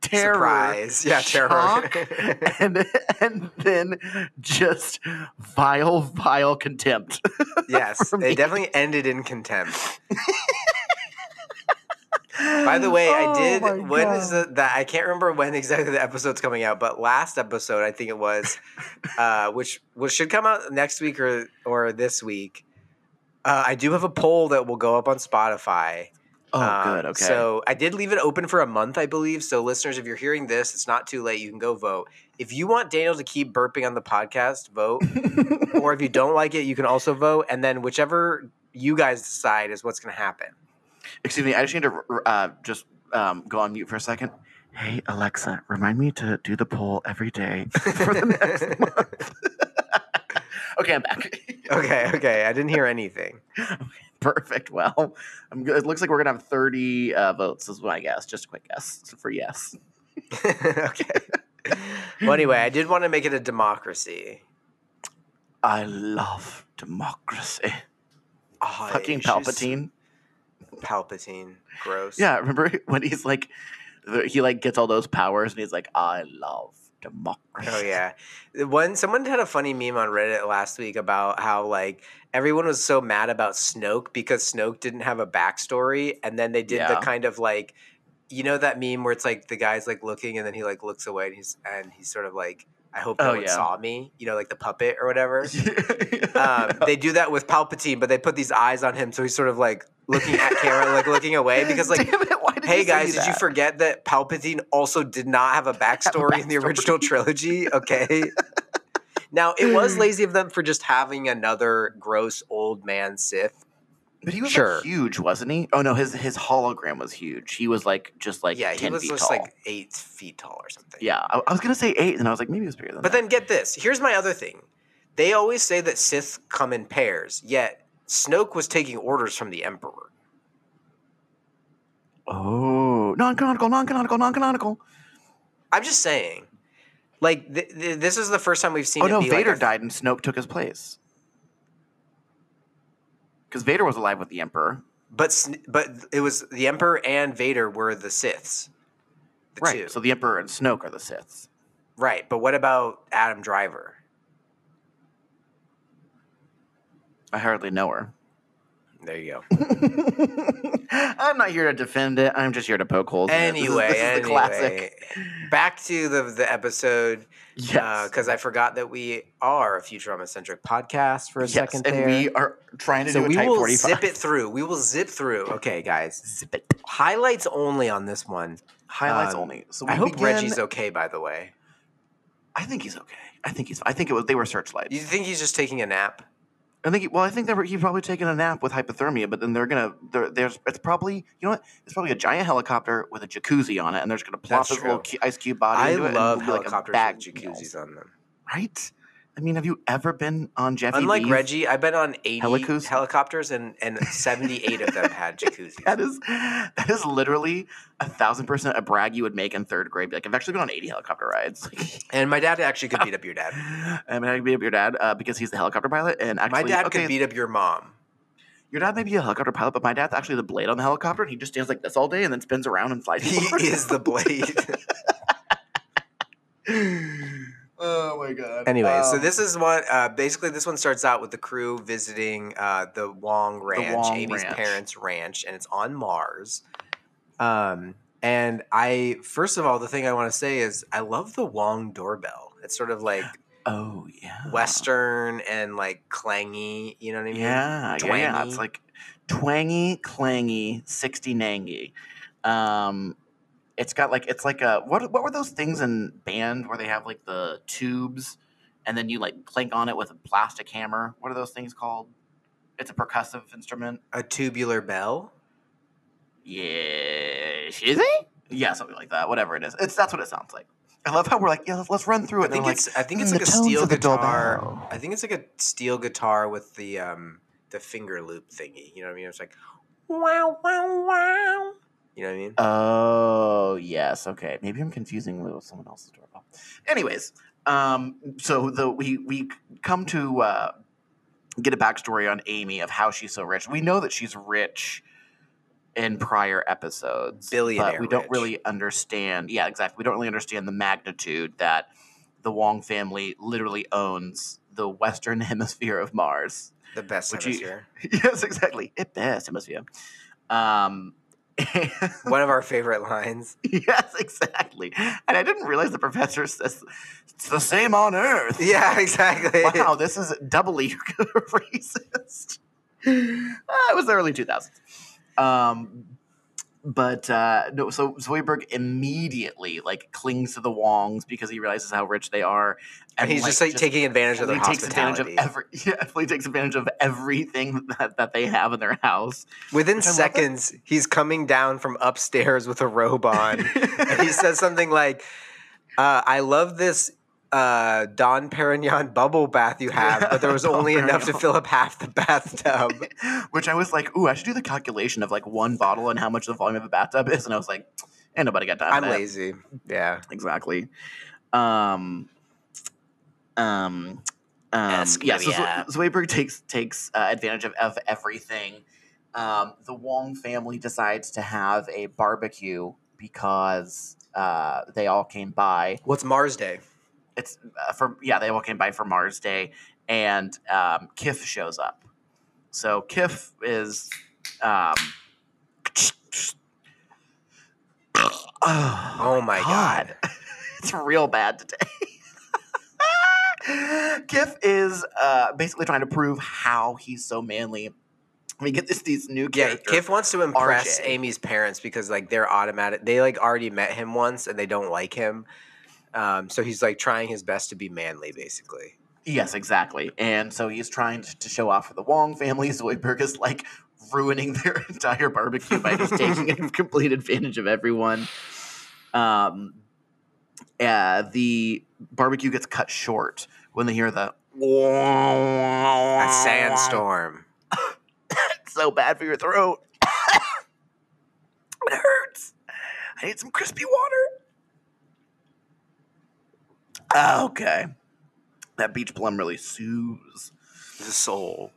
A: terror,
E: Surprise. Yeah, terror.
A: shock, and and then just vile, vile contempt.
E: yes, it definitely ended in contempt. By the way, I
A: Oh
E: did.
A: my
E: When is
A: God.
E: the, that? I can't remember when exactly the episode's coming out, but last episode I think it was, uh, which which should come out next week or or this week. Uh, I do have a poll that will go up on Spotify.
A: Oh,
E: Um,
A: good. Okay.
E: So I did leave it open for a month, I believe. So listeners, if you're hearing this, it's not too late. You can go vote. If you want Daniel to keep burping on the podcast, vote. or if you don't like it, you can also vote. And then whichever you guys decide is what's going to happen.
A: Excuse me. I just need to uh, just um, go on mute for a second. Hey Alexa, remind me to do the poll every day for the next month. okay, I'm back.
E: Okay, okay. I didn't hear anything.
A: Perfect. Well, I'm good. It looks like we're gonna have 30 uh, votes. Is my guess. Just a quick guess for yes.
E: okay. Well, anyway, I did want to make it a democracy.
A: I love democracy.
E: Oh,
A: Fucking Palpatine.
E: Palpatine. Gross.
A: Yeah, remember when he's like, he like gets all those powers and he's like, I love democracy.
E: Oh yeah. One someone had a funny meme on Reddit last week about how like everyone was so mad about Snoke because Snoke didn't have a backstory and then they did the kind of like you know that meme where it's like the guy's like looking and then he like looks away and he's and he's sort of like I hope no
A: Oh,
E: one
A: yeah.
E: saw me, you know, like the puppet or whatever. um,
A: um,
E: they do that with Palpatine, but they put these eyes on him, so he's sort of like looking at camera, like looking away, because like
A: Damn it, why did
E: Hey guys, did you forget that Palpatine also did not have a backstory in the original trilogy? Okay. now, it was lazy of them for just having another gross old man Sith.
A: But he was
E: Sure.
A: like, huge, wasn't he? Oh no, his his hologram was huge. He was like just like
E: yeah, he was
A: feet
E: just
A: tall.
E: like eight feet tall or something.
A: yeah, I, I was gonna say eight, and I was like, maybe he was bigger than that.
E: But
A: that.
E: then get this. Here's my other thing. They always say that Sith come in pairs, yet Snoke was taking orders from the Emperor.
A: Oh, non-canonical, non-canonical, non-canonical.
E: I'm just saying. Like th- th- this is the first time we've seen.
A: Oh no,
E: like
A: Vader
E: a-
A: died and Snoke took his place. Because Vader was alive with the Emperor.
E: But but it was the Emperor and Vader were the Siths. The
A: right.
E: two.
A: So the Emperor and Snoke are the Siths.
E: right. But what about Adam Driver?
A: I hardly know her.
E: There you go.
A: I'm not here to defend it. I'm just here to poke holes. in it. This is-
E: Anyway,
A: this is,
E: anyway,
A: the classic.
E: back to the the episode
A: Yes.
E: because I forgot that we are a Futurama centric podcast for a
A: yes,
E: second
A: and
E: there.
A: we are trying to
E: so
A: do a
E: we
A: type
E: will
A: 45.
E: zip it through. We will zip through. Okay, guys.
A: Zip it.
E: Highlights only on this one.
A: Highlights
E: Um,
A: only. So
E: I hope
A: begin-
E: Reggie's okay. By the way,
A: I think he's okay. I think he's. I think it was. They were searchlights.
E: you think he's just taking a nap?
A: I think. He, well, I think they were. He's probably taking a nap with hypothermia, but then they're gonna. There, there's. It's probably. You know what? It's probably a giant helicopter with a jacuzzi on it, and they're just gonna plop
E: That's
A: his little cu- ice cube body.
E: I
A: into
E: love
A: it'll be like a
E: helicopters
A: bag
E: with jacuzzis on them.
A: Right? I mean, have you ever been on Jeffy
E: Unlike
A: B's?
E: Reggie, I've been on 80
A: Helicos?
E: helicopters and, and 78 of them had jacuzzis.
A: That is that is literally a thousand percent a brag you would make in third grade. Like I've actually been on eighty helicopter rides.
E: And my dad actually could beat up your dad.
A: I mean, I could beat up your dad uh, because he's the helicopter pilot, and actually,
E: My dad
A: okay,
E: could beat up your mom.
A: your dad may be a helicopter pilot, but my dad's actually the blade on the helicopter, and he just stands like this all day and then spins around and flies.
E: He
A: forward.
E: is the blade.
A: Oh my god.
E: anyway, so
A: Um,
E: this is what uh, basically this one starts out with the crew visiting uh, the Wong Ranch,
A: Wong
E: Amy's
A: Ranch.
E: parents' ranch, and it's on Mars. Um, and I first of all, the thing I want to say is I love the Wong doorbell. It's sort of like
A: Oh yeah.
E: Western and like clangy. You know what I mean?
A: Yeah, yeah, yeah. It's like twangy, clangy, sixty nangy. Um, it's got like it's like a what? What were those things in band where they have like the tubes, and then you like clank on it with a plastic hammer? What are those things called? It's a percussive instrument.
E: a tubular bell.
A: Yeah, is it? Yeah, something like that. Whatever it is, it's that's what it sounds like. I love how we're like, yeah, let's, let's run through it.
E: I think
A: they're
E: it's I think it's
A: "Mm,
E: like a steel guitar. I think it's like a steel guitar with the um the finger loop thingy. You know what I mean? It's like wow wow wow. You know what I mean?
A: Oh yes, okay. Maybe I'm confusing with someone else's doorbell. Anyways, um, so the we we come to uh, get a backstory on Amy of how she's so rich. We know that she's rich in prior episodes,
E: Billionaire
A: but we don't
E: rich.
A: really understand. Yeah, exactly. We don't really understand the magnitude that the Wong family literally owns the western hemisphere of Mars.
E: The best
A: Would you-
E: hemisphere.
A: yes, exactly. It best hemisphere. Um,
E: One of our favorite lines.
A: Yes, exactly. And I didn't realize the professor says it's the same on Earth.
E: Yeah, exactly.
A: Wow, this is doubly racist. Ah, it was the early 2000s. Um, but uh, no, so Zoidberg immediately like clings to the Wongs because he realizes how rich they are,
E: And he's just like taking advantage of their
A: fully takes advantage of every yeah, fully takes advantage of everything that, that they have in their house.
E: Within
A: Which I love it.
E: seconds, he's coming down from upstairs with a robe on. and he says something like, uh, I love this uh, Don Perignon bubble bath you have, but there was
A: Dom
E: only enough to fill up half the bathtub.
A: Which I was like, ooh, I should do the calculation of like one bottle and how much the volume of a bathtub is. And I was like, ain't nobody got time.
E: I'm
A: that.
E: lazy. Yeah.
A: Exactly. Um. Um. Um, yeah, so
D: Escovia.
A: Zo- Zoidberg takes takes uh, advantage of, of everything. Um, the Wong family decides to have a barbecue because uh, they all came by.
E: What's Mars Day?
A: It's uh, for yeah, they all came by for Mars Day, and um, Kif shows up. So Kif is. Um,
E: Oh my God.
A: it's real bad today. Kif is uh, basically trying to prove how he's so manly. We get this these new
E: Yeah,
A: characters.
E: Kif wants to impress
A: RJ.
E: Amy's parents because like they're automatic. They like already met him once and they don't like him. Um, so he's like trying his best to be manly, basically.
A: Yes, exactly. And so he's trying to show off for the Wong family. Zoidberg is like ruining their entire barbecue by just taking complete advantage of everyone. Um, uh, the barbecue gets cut short when they hear the
E: A sandstorm.
A: It's so bad for your throat. it hurts. I need some crispy water. Okay. That beach plum really soothes
E: The soul.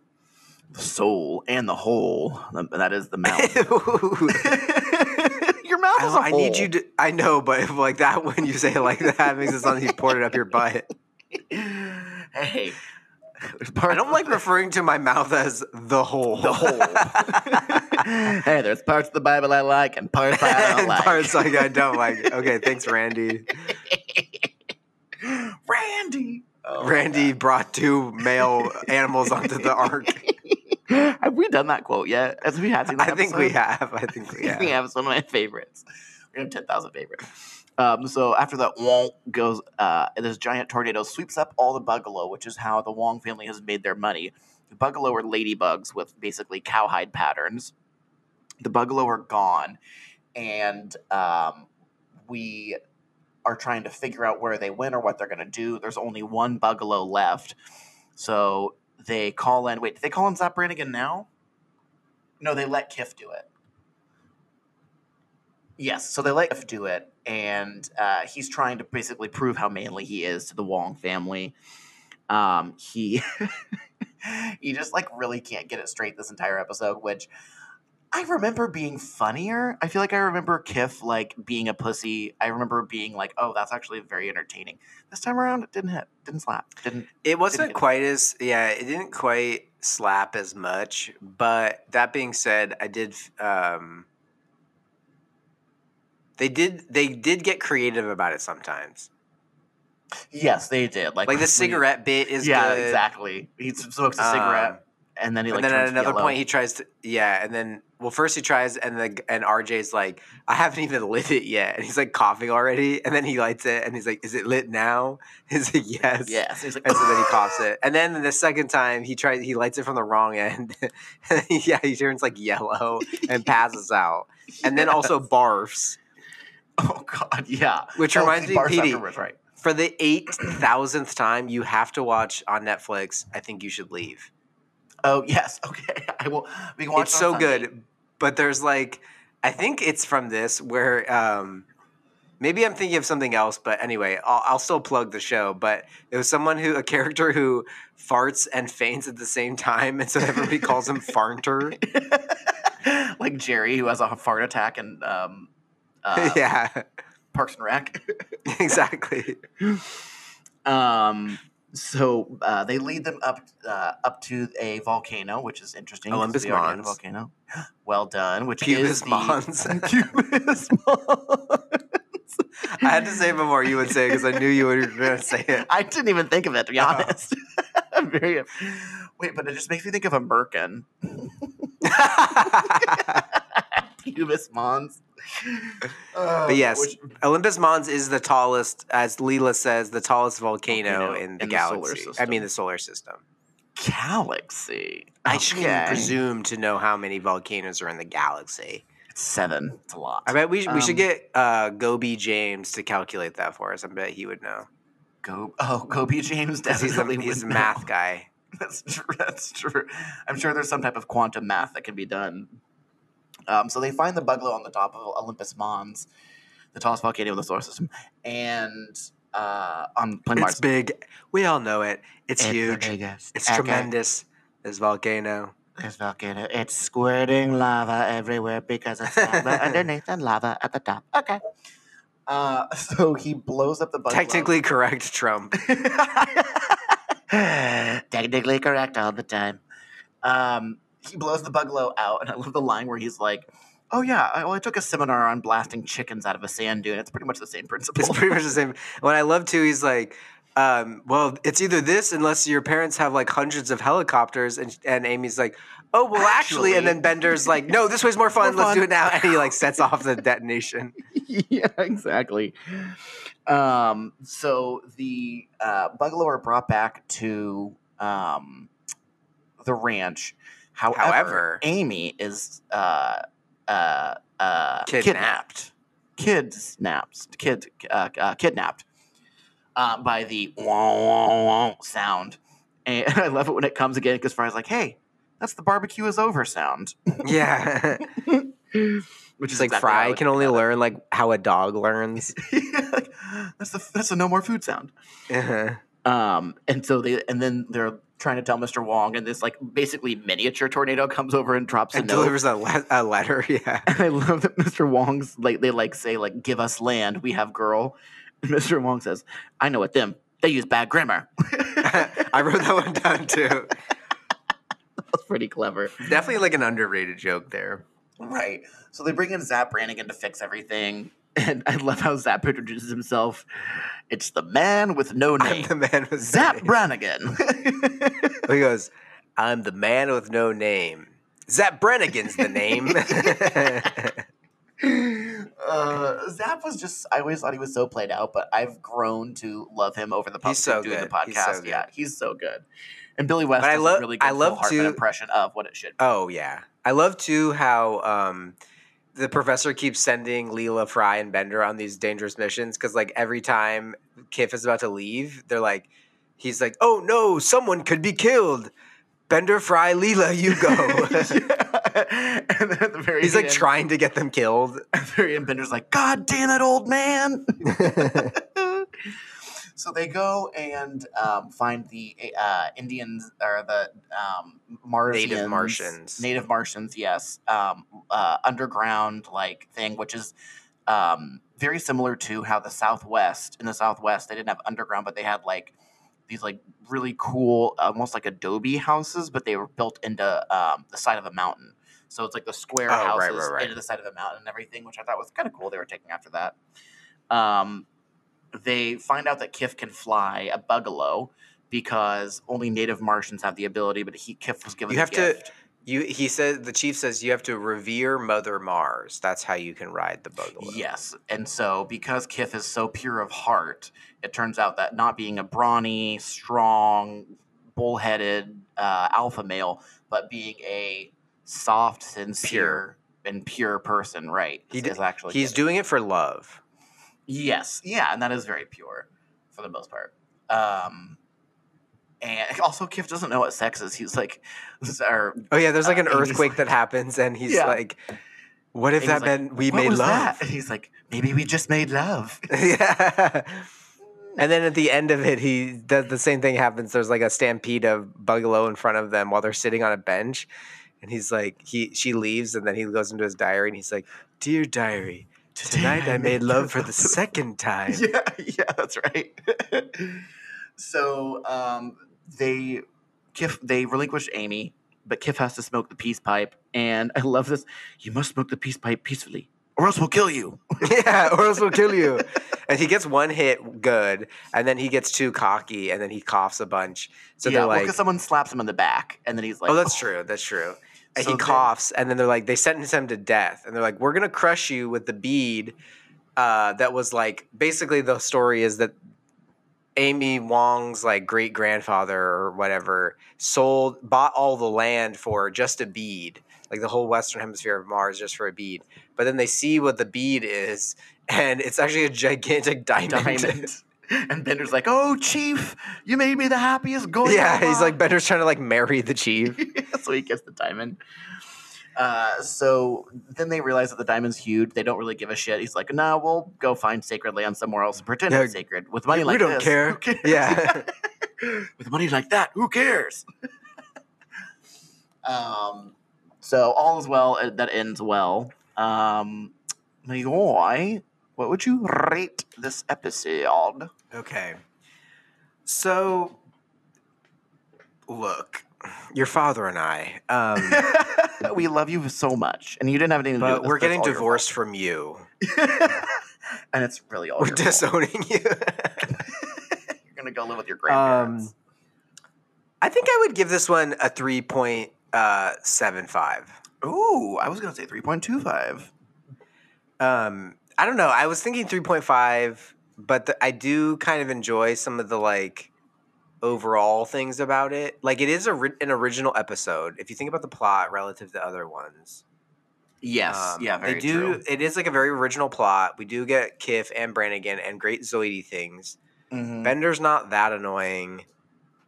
A: the soul and the hole. Um, That is the mouth. Your mouth
E: I,
A: is a
E: I need you to. I know, but if like that, when you say it like that, it makes it sound like you poured it up your butt.
A: Hey.
E: I don't like referring to my mouth as the whole.
A: the hole. hey, there's parts of the Bible I like and parts I don't
E: and
A: like.
E: parts like I don't like. Okay, thanks, Randy.
A: Randy. Oh,
E: Randy brought two male animals onto the ark.
A: Have we done that quote yet? As we had
E: I think we have. I think we have.
A: we have. It's one of my favorites. We have 10,000 favorites. Um, so after that, Wong goes, uh, this giant tornado sweeps up all the Buggalo, which is how the Wong family has made their money. The Buggalo are ladybugs with basically cowhide patterns. The Buggalo are gone, and um, we are trying to figure out where they went or what they're going to do. There's only one Buggalo left. So they call in. Wait, did they call in Zap Brannigan now? No, they let Kif do it. Yes, so they let Kif do it, and uh, he's trying to basically prove how manly he is to the Wong family. Um, he he just like really can't get it straight this entire episode, which I remember being funnier. I feel like I remember Kif like being a pussy. I remember being like, "Oh, that's actually very entertaining." This time around, it didn't hit, didn't slap, didn't.
E: It wasn't
A: Didn't-
E: quite as yeah. It didn't quite slap as much. But that being said, I did. Um, they did. They did get creative about it sometimes.
A: Yes, they did. Like
E: Like the cigarette bit is
A: yeah,
E: good.
A: exactly. He smokes a
E: Um,
A: cigarette, and then he like
E: and then at another
A: yellow.
E: point he tries to yeah and then well first he tries and the and rj's like i haven't even lit it yet and he's like coughing already and then he lights it and he's like is it lit now he's like yes
A: yes, he's like,
E: and so then he coughs it and then the second time he tries he lights it from the wrong end yeah he turns like yellow and passes out and then also barfs
A: oh god, yeah.
E: which
A: Oh,
E: reminds me Petey,
A: right?
E: for the eight thousandth time you have to watch on netflix i think you should leave
A: Oh yes, okay. I will. We can watch.
E: it's so
A: Sunday.
E: good but there's like i think it's from this where um maybe i'm thinking of something else but anyway I'll, I'll still plug the show but it was someone who a character who farts and faints at the same time and so everybody calls him farter
A: like Jerry, who has a fart attack and um, uh,
E: yeah.
A: Parks and Rec.
E: exactly.
A: Um, so uh, they lead them up uh, up to a volcano, which is interesting.
E: Olympus
A: we already a
E: Mons.
A: volcano. Well done. Which
E: Pubis
A: is the-
E: Mons.
A: Pubis Mons.
E: i had to say it before you would say it because i knew you were going to say it
A: I didn't even think of it to be
E: Oh.
A: honest. Very wait, but it just makes me think of a merkin. Pubis Mons. Uh,
E: But yes,
A: which-
E: Olympus Mons is the tallest, as Leela says, the tallest volcano,
A: Volcano
E: in the
A: in the solar
E: galaxy. I mean, the solar system.
A: galaxy.
E: I shouldn't presume to know how many volcanoes are in the galaxy.
A: It's seven. It's a lot.
E: I bet we, we should
A: Um,
E: get uh, Gobi James to calculate that for us. I bet he would know.
A: Go. Oh, Gobi James
E: 'Cause He's a,
A: definitely.
E: he's a math
A: know.
E: guy.
A: That's true. That's true. I'm sure there's some type of quantum math that can be done. Um, so they find the buggalo on the top of Olympus Mons, the tallest volcano in the solar system, and uh, on planet
E: It's
A: Mars.
E: big. We all know it. It's, huge.
A: biggest.
E: It's tremendous. This volcano.
A: This volcano. It's squirting lava everywhere because it's lava underneath and lava at the top. Okay. Uh, so he blows up the buggalo.
E: Technically correct, Trump.
A: Technically correct all the time. Um, he blows the buggalo out, and I love the line where he's like, "Oh yeah, I, well, I took a seminar on blasting chickens out of a sand dune. It's pretty much the same principle."
E: It's pretty much the same. What I love too, he's like, um, well, it's either this unless your parents have like hundreds of helicopters, and and Amy's like, oh well, actually, and then Bender's like, no, this way's more fun.
A: More
E: Let's do it now, and he like sets off the detonation.
A: yeah, exactly. Um, so the uh, buggalo are brought back to um, the ranch. However,
E: However-
A: Amy is uh, uh, uh,
E: Kidnapped.
A: Kid snaps. Kid uh, uh, kidnapped uh, by the wah, wah, wah sound. And I love it when it comes again because Fry's like, "Hey, that's the barbecue is over sound."
E: Yeah,
A: Which is
E: like
A: exactly
E: Fry can only learn like how a dog learns.
A: Like, that's the that's a no more food sound.
E: Uh-huh.
A: Um, and so they and then they're trying to tell Mr. Wong, and this like basically miniature tornado comes over and drops a
E: and
A: note.
E: delivers a, le- a letter. Yeah.
A: And I love that Mr. Wong's like they like say like give us land, we have girl. And Mr. Wong says, I know what them. They use bad grammar.
E: I wrote that one down too.
A: That's pretty clever.
E: Definitely like an underrated joke there.
A: Right. So they bring in Zap Brannigan to fix everything. And I love how Zap introduces himself. It's the man with no
E: I'm
A: name.
E: the man with
A: Zap
E: no.
A: Brannigan.
E: He goes, I'm the man with no name. Zap Brannigan's the name.
A: uh, Zap was just, I always thought he was so played out, but I've grown to love him over the podcast
E: so
A: doing the podcast.
E: He's so
A: Yeah, he's so good. And Billy West
E: I love-
A: a really good
E: I love to-
A: impression of what it should be.
E: oh yeah. I love too how um the professor keeps sending Leela, Fry, and Bender on these dangerous missions because like every time Kif is about to leave, they're like he's like, Oh no, someone could be killed. Bender, Fry, Leela, you go.
A: and then at the very
E: he's like
A: end,
E: trying to get them killed.
A: At the very end, Bender's like, God damn it, old man. So they go and um, find the uh, Indians or the um, Martians,
E: Native Martians.
A: native Martians, yes, um, uh, underground like thing, which is um, very similar to how the Southwest in the Southwest they didn't have underground, but they had like these like really cool, almost like adobe houses, but they were built into um, the side of a mountain. So it's like the square
E: Oh, right,
A: houses
E: right, right.
A: into the side of the mountain and everything, which I thought was kind of cool. They were taking after that. Um, they find out that Kif can fly a buggalo because only native Martians have the ability, but he Kif was given
E: You have to-
A: gift.
E: You he said the chief says you have to revere Mother Mars. That's how you can ride the buggalo.
A: Yes. And so because Kif is so pure of heart, it turns out that not being a brawny, strong, bullheaded uh, alpha male, but being a soft, sincere, and pure person, right?
E: He
A: is-
E: d-
A: actually
E: He's doing it for love.
A: Yes, yeah, and that is very pure for the most part. Um, and also, Kif doesn't know what sex is. He's like, or
E: Oh yeah, there's like an earthquake
A: like-
E: that happens, and he's
A: Yeah.
E: like, "What if
A: and
E: that
A: like,
E: meant we made love?"
A: that?" And he's like, maybe we just made love.
E: yeah. And then at the end of it, he does the same thing happens. There's like a stampede of buggalo in front of them while they're sitting on a bench, and he's like, he she leaves, and then he goes into his diary, and he's like, "Dear diary, tonight I made love for the second time."
A: yeah, yeah, that's right. so um, they Kif they relinquish Amy, but Kif has to smoke the peace pipe, and I love this. You must smoke the peace pipe peacefully, or else we'll kill you.
E: yeah, or else we'll kill you. And he gets one hit good, and then he gets too cocky, and then he coughs a bunch. So
A: yeah,
E: they're like,
A: because someone slaps him in the back, and then he's like,
E: "Oh, that's true. That's true." And
A: So
E: he coughs, and then they're like, they sentence him to death, and they're like, "We're gonna crush you with the bead." Uh, that was like basically the story is that Amy Wong's like great grandfather or whatever sold bought all the land for just a bead, like the whole western hemisphere of Mars just for a bead. But then they see what the bead is, and it's actually a gigantic diamond.
A: diamond. and Bender's like, "Oh, Chief, you made me the happiest going."
E: yeah, he's like Bender's trying to like marry the chief.
A: so he gets the diamond. Uh, so then they realize that the diamond's huge. They don't really give a shit. He's like, "No, we'll go find sacred land somewhere else and pretend
E: Yeah,
A: it's sacred with money like that,
E: we
A: like
E: don't
A: this.
E: care." Yeah.
A: with money like that, who cares? um, so all is well uh, that ends well. Um, Leroy, what would you rate this episode?
E: Okay. So, look, your father and I, um,
A: we love you so much, and you didn't have anything to do with this,
E: we're getting divorced from you.
A: and it's really all
E: We're disowning you.
A: You're gonna go live with your grandparents.
E: um, I think I would give this one a three point uh, seven five.
A: Ooh, I was gonna say three point two five.
E: Um, I don't know. I was thinking three point five, but the, I do kind of enjoy some of the like overall things about it. Like it is a an original episode. If you think about the plot relative to other ones,
A: Yes,
E: Um,
A: yeah, very
E: they do.
A: true.
E: It is like a very original plot. We do get Kif and Brannigan and great Zoidy things.
A: Mhm.
E: Bender's not that annoying.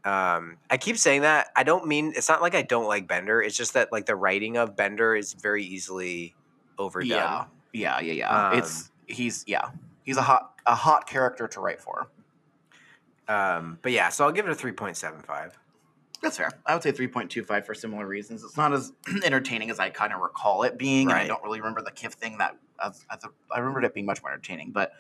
E: Um, I keep saying that. I don't mean it's not like I don't like Bender. It's just that like the writing of Bender is very easily overdone.
A: Yeah, yeah, yeah, yeah.
E: Um,
A: it's he's yeah, he's a hot a hot character to write for.
E: Um, but yeah, so I'll give it a three point seven five.
A: That's fair. I would say three point two five for similar reasons. It's not as entertaining as I kind of recall it being. and I don't really remember the Kif thing that as, as a, I remembered it being much more entertaining, but.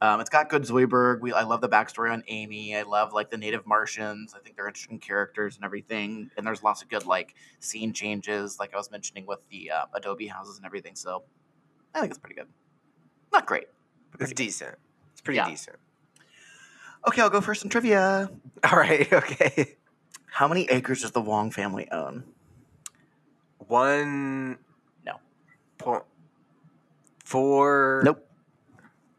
A: Um, it's got good Zoidberg. We I love the backstory on Amy. I love like the native Martians. I think they're interesting characters and everything. And there's lots of good like scene changes, like I was mentioning with the uh, Adobe houses and everything. So I think it's pretty good. Not great. but
E: It's decent. It's pretty
A: Yeah.
E: decent.
A: Okay, I'll go first in trivia.
E: All right. Okay.
A: How many acres does the Wong family own?
E: One.
A: No.
E: Point four.
A: Nope.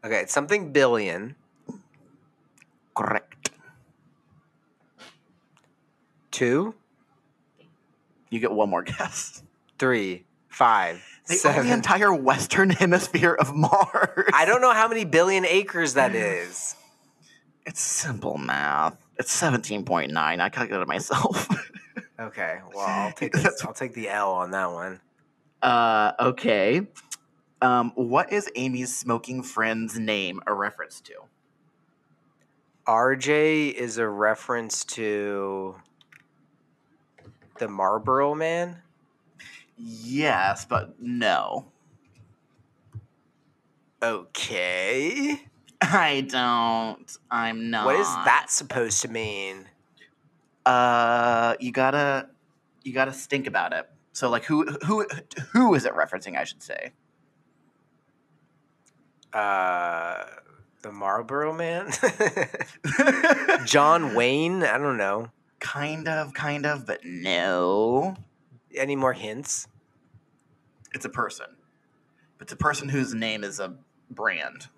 E: Okay, it's something billion.
A: Correct.
E: Two,
A: You get one more guess.
E: three, five,
A: They own the entire western hemisphere of Mars.
E: I don't know how many billion acres that is.
A: It's simple math. It's seventeen point nine. I calculated myself.
E: Okay, well I'll take this, I'll take the L on that one.
A: uh, okay. Um, what is Amy's smoking friend's name a reference to?
E: RJ is a reference to the Marlboro Man.
A: Yes, but no.
E: Okay.
A: I don't. I'm not.
E: What is that supposed to mean?
A: Uh, you gotta, you gotta think about it. So, like, who, who, who is it referencing? I should say.
E: Uh, the Marlboro Man? John Wayne? I don't know.
A: kind of, kind of, but no.
E: Any more hints?
A: It's a person. It's a person whose name is a brand.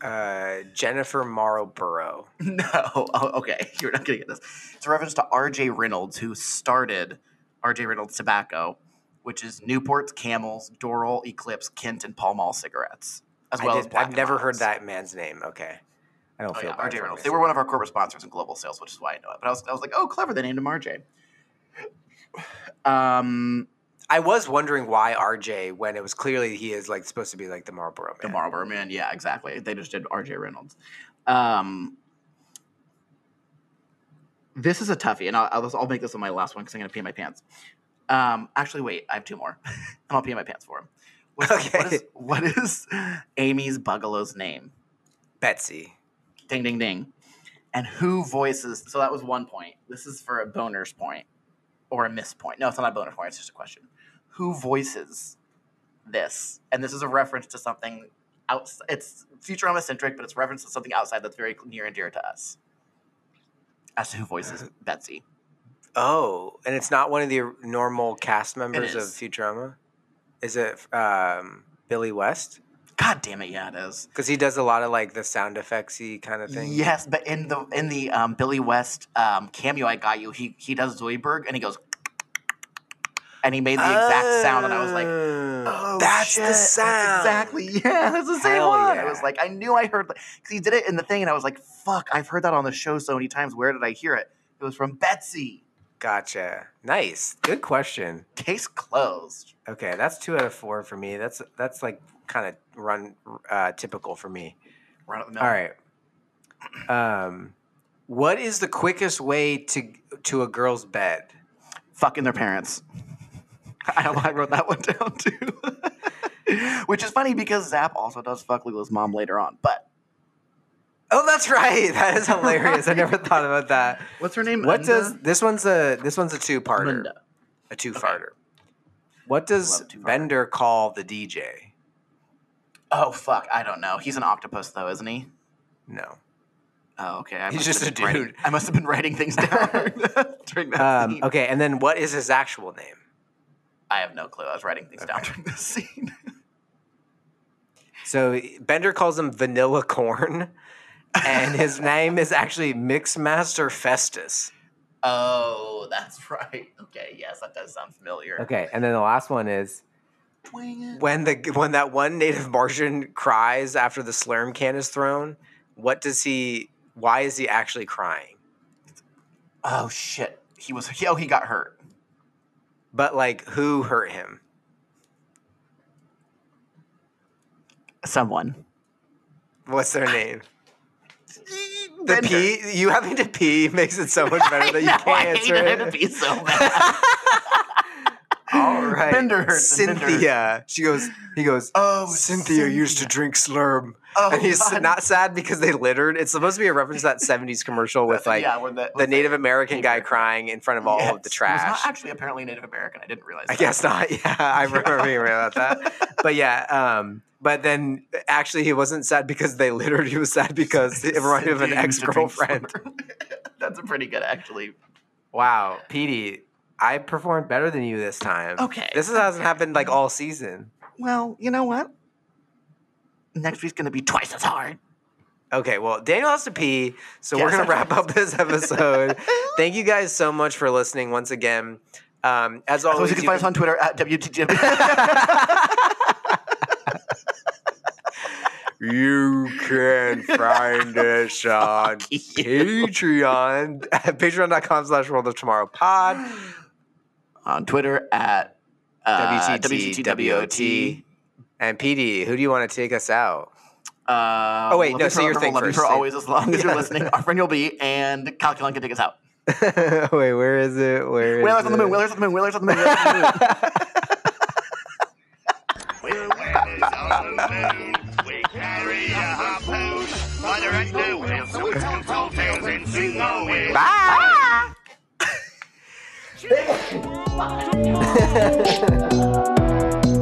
E: Uh, Jennifer Marlboro.
A: No. Oh, okay. You're not gonna get this. It's a reference to R.J. Reynolds, who started R.J. Reynolds Tobacco, which is Newport's, Camels, Doral, Eclipse, Kent, and Pall Mall cigarettes, as well
E: I
A: as
E: did,
A: Black
E: I've never heard that man's name. Okay. I don't
A: Oh,
E: feel
A: yeah, R.J. Reynolds. They were one of our corporate sponsors in global sales, which is why I know it. But I was, I was like, oh, clever. They named him R.J. Um,
E: I was wondering why RJ when it was clearly he is like supposed to be like the Marlboro Man. the.
A: Marlboro Man. Yeah, exactly. They just did R.J. Reynolds. Um, this is a toughie, and I'll, I'll, I'll make this one my last one because I'm going to pee my pants. Um, actually, wait, I have two more, and I'll pee my pants for him. What's, What
E: Okay.
A: is, what is Amy's Buggalo's name?
E: Betsy.
A: Ding, ding, ding. And who voices? So that was one point. This is for a boner's point or a miss point. No, it's not a boner point. It's just a question. Who voices this? And this is a reference to something outside. It's Futurama centric, but it's reference to something outside that's very near and dear to us. As to who voices Betsy.
E: Oh, and it's not one of the normal cast members of. Futurama. Is it um, Billy West?
A: God damn it, yeah, it is.
E: Because he does a lot of like the sound effectsy kind of thing.
A: Yes, but in the in the um, Billy West um, cameo I got you, he he does Zoidberg and he goes, and he made the exact sound, and I was like, Oh,
E: that's
A: shit,
E: the sound.
A: exactly. Yeah, that's the same
E: Hell
A: one.
E: yeah.
A: I was like, I knew I heard because he did it in the thing, and I was like, fuck, I've heard that on the show so many times. Where did I hear it? It was from Betsy.
E: Gotcha. Nice. Good question.
A: Case closed.
E: Okay, that's two out of four for me. That's that's like kind of run uh, typical for me.
A: Run the mill.
E: All right. Um, what is the quickest way to to a girl's bed?
A: Fucking their parents. I, I wrote that one down too. Which is funny because Zap also does fuck Leela's mom later on. But
E: Oh, that's right. That is hilarious. I never thought about that.
A: what's her name?
E: What
A: Unda?
E: does this one's a this one's a two parter, a two farter. What does Bender call the DJ?
A: Oh fuck, I don't know. He's an octopus though, isn't he?
E: No.
A: Oh, okay. I
E: He's just a
A: been writing-
E: dude.
A: I must have been writing things down during that
E: Um,
A: scene.
E: okay, and then what is his actual name?
A: I have no clue. I was writing things down during this scene.
E: So Bender calls him Vanilla Corn, and his name is actually Mixmaster Festus.
A: oh, that's right. Okay, yes, that does sound familiar.
E: Okay, and then the last one is. When the when that one native Martian cries after the slurm can is thrown, what does he? Why is he actually crying?
A: Oh shit! He was oh he got hurt.
E: But like, who hurt him?
A: Someone.
E: What's their name? The pee, you having to pee makes it so much better that you can't
A: I
E: answer it.
A: to pee so bad.
E: All right,
A: Bender hurts
E: Cynthia. She goes. He goes.
A: Oh,
E: Cynthia used to drink Slurm.
A: Oh,
E: and he's
A: God.
E: not sad because they littered. It's supposed to be a reference to that '70s commercial with like
A: yeah, the,
E: the Native American guy crying in front of all of the
A: Yes. He was
E: trash.
A: not actually apparently Native American. I didn't realize.
E: I guess not. Yeah, I remember hearing about that. But yeah, um, but then actually he wasn't sad because they littered. He was sad because it reminded him of an ex girlfriend.
A: That's a pretty good, actually.
E: Wow, Petey, I performed better than you this time.
A: Okay.
E: this is, hasn't happened like all season.
A: Well, you know what? Next week's gonna be twice as hard.
E: Okay, well, Daniel has to pee, so we're gonna wrap up this episode. Thank you guys so much for listening once again. Um, as
A: So
E: always,
A: you can find us on Twitter at WTG.
E: You can find us on Patreon at patreon.com slash world of tomorrow pod.
A: on Twitter at uh,
E: WTTWOT. And PD, who do you want to take us out?
A: Uh,
E: Oh, wait,
A: love
E: no,
A: you
E: say your
A: forever,
E: thing
A: love you
E: first.
A: for always as long as you're listening. Our friend you'll be, and Calculon can take us out.
E: Wait, where is it? Where is
A: Whalers on the moon,
E: it?
A: whalers on the moon, whalers on the moon, whalers on the moon.
H: We're whalers on the moon. We carry a harpoon. Mother and no whale, so tell tales and sing our way.
E: Bye.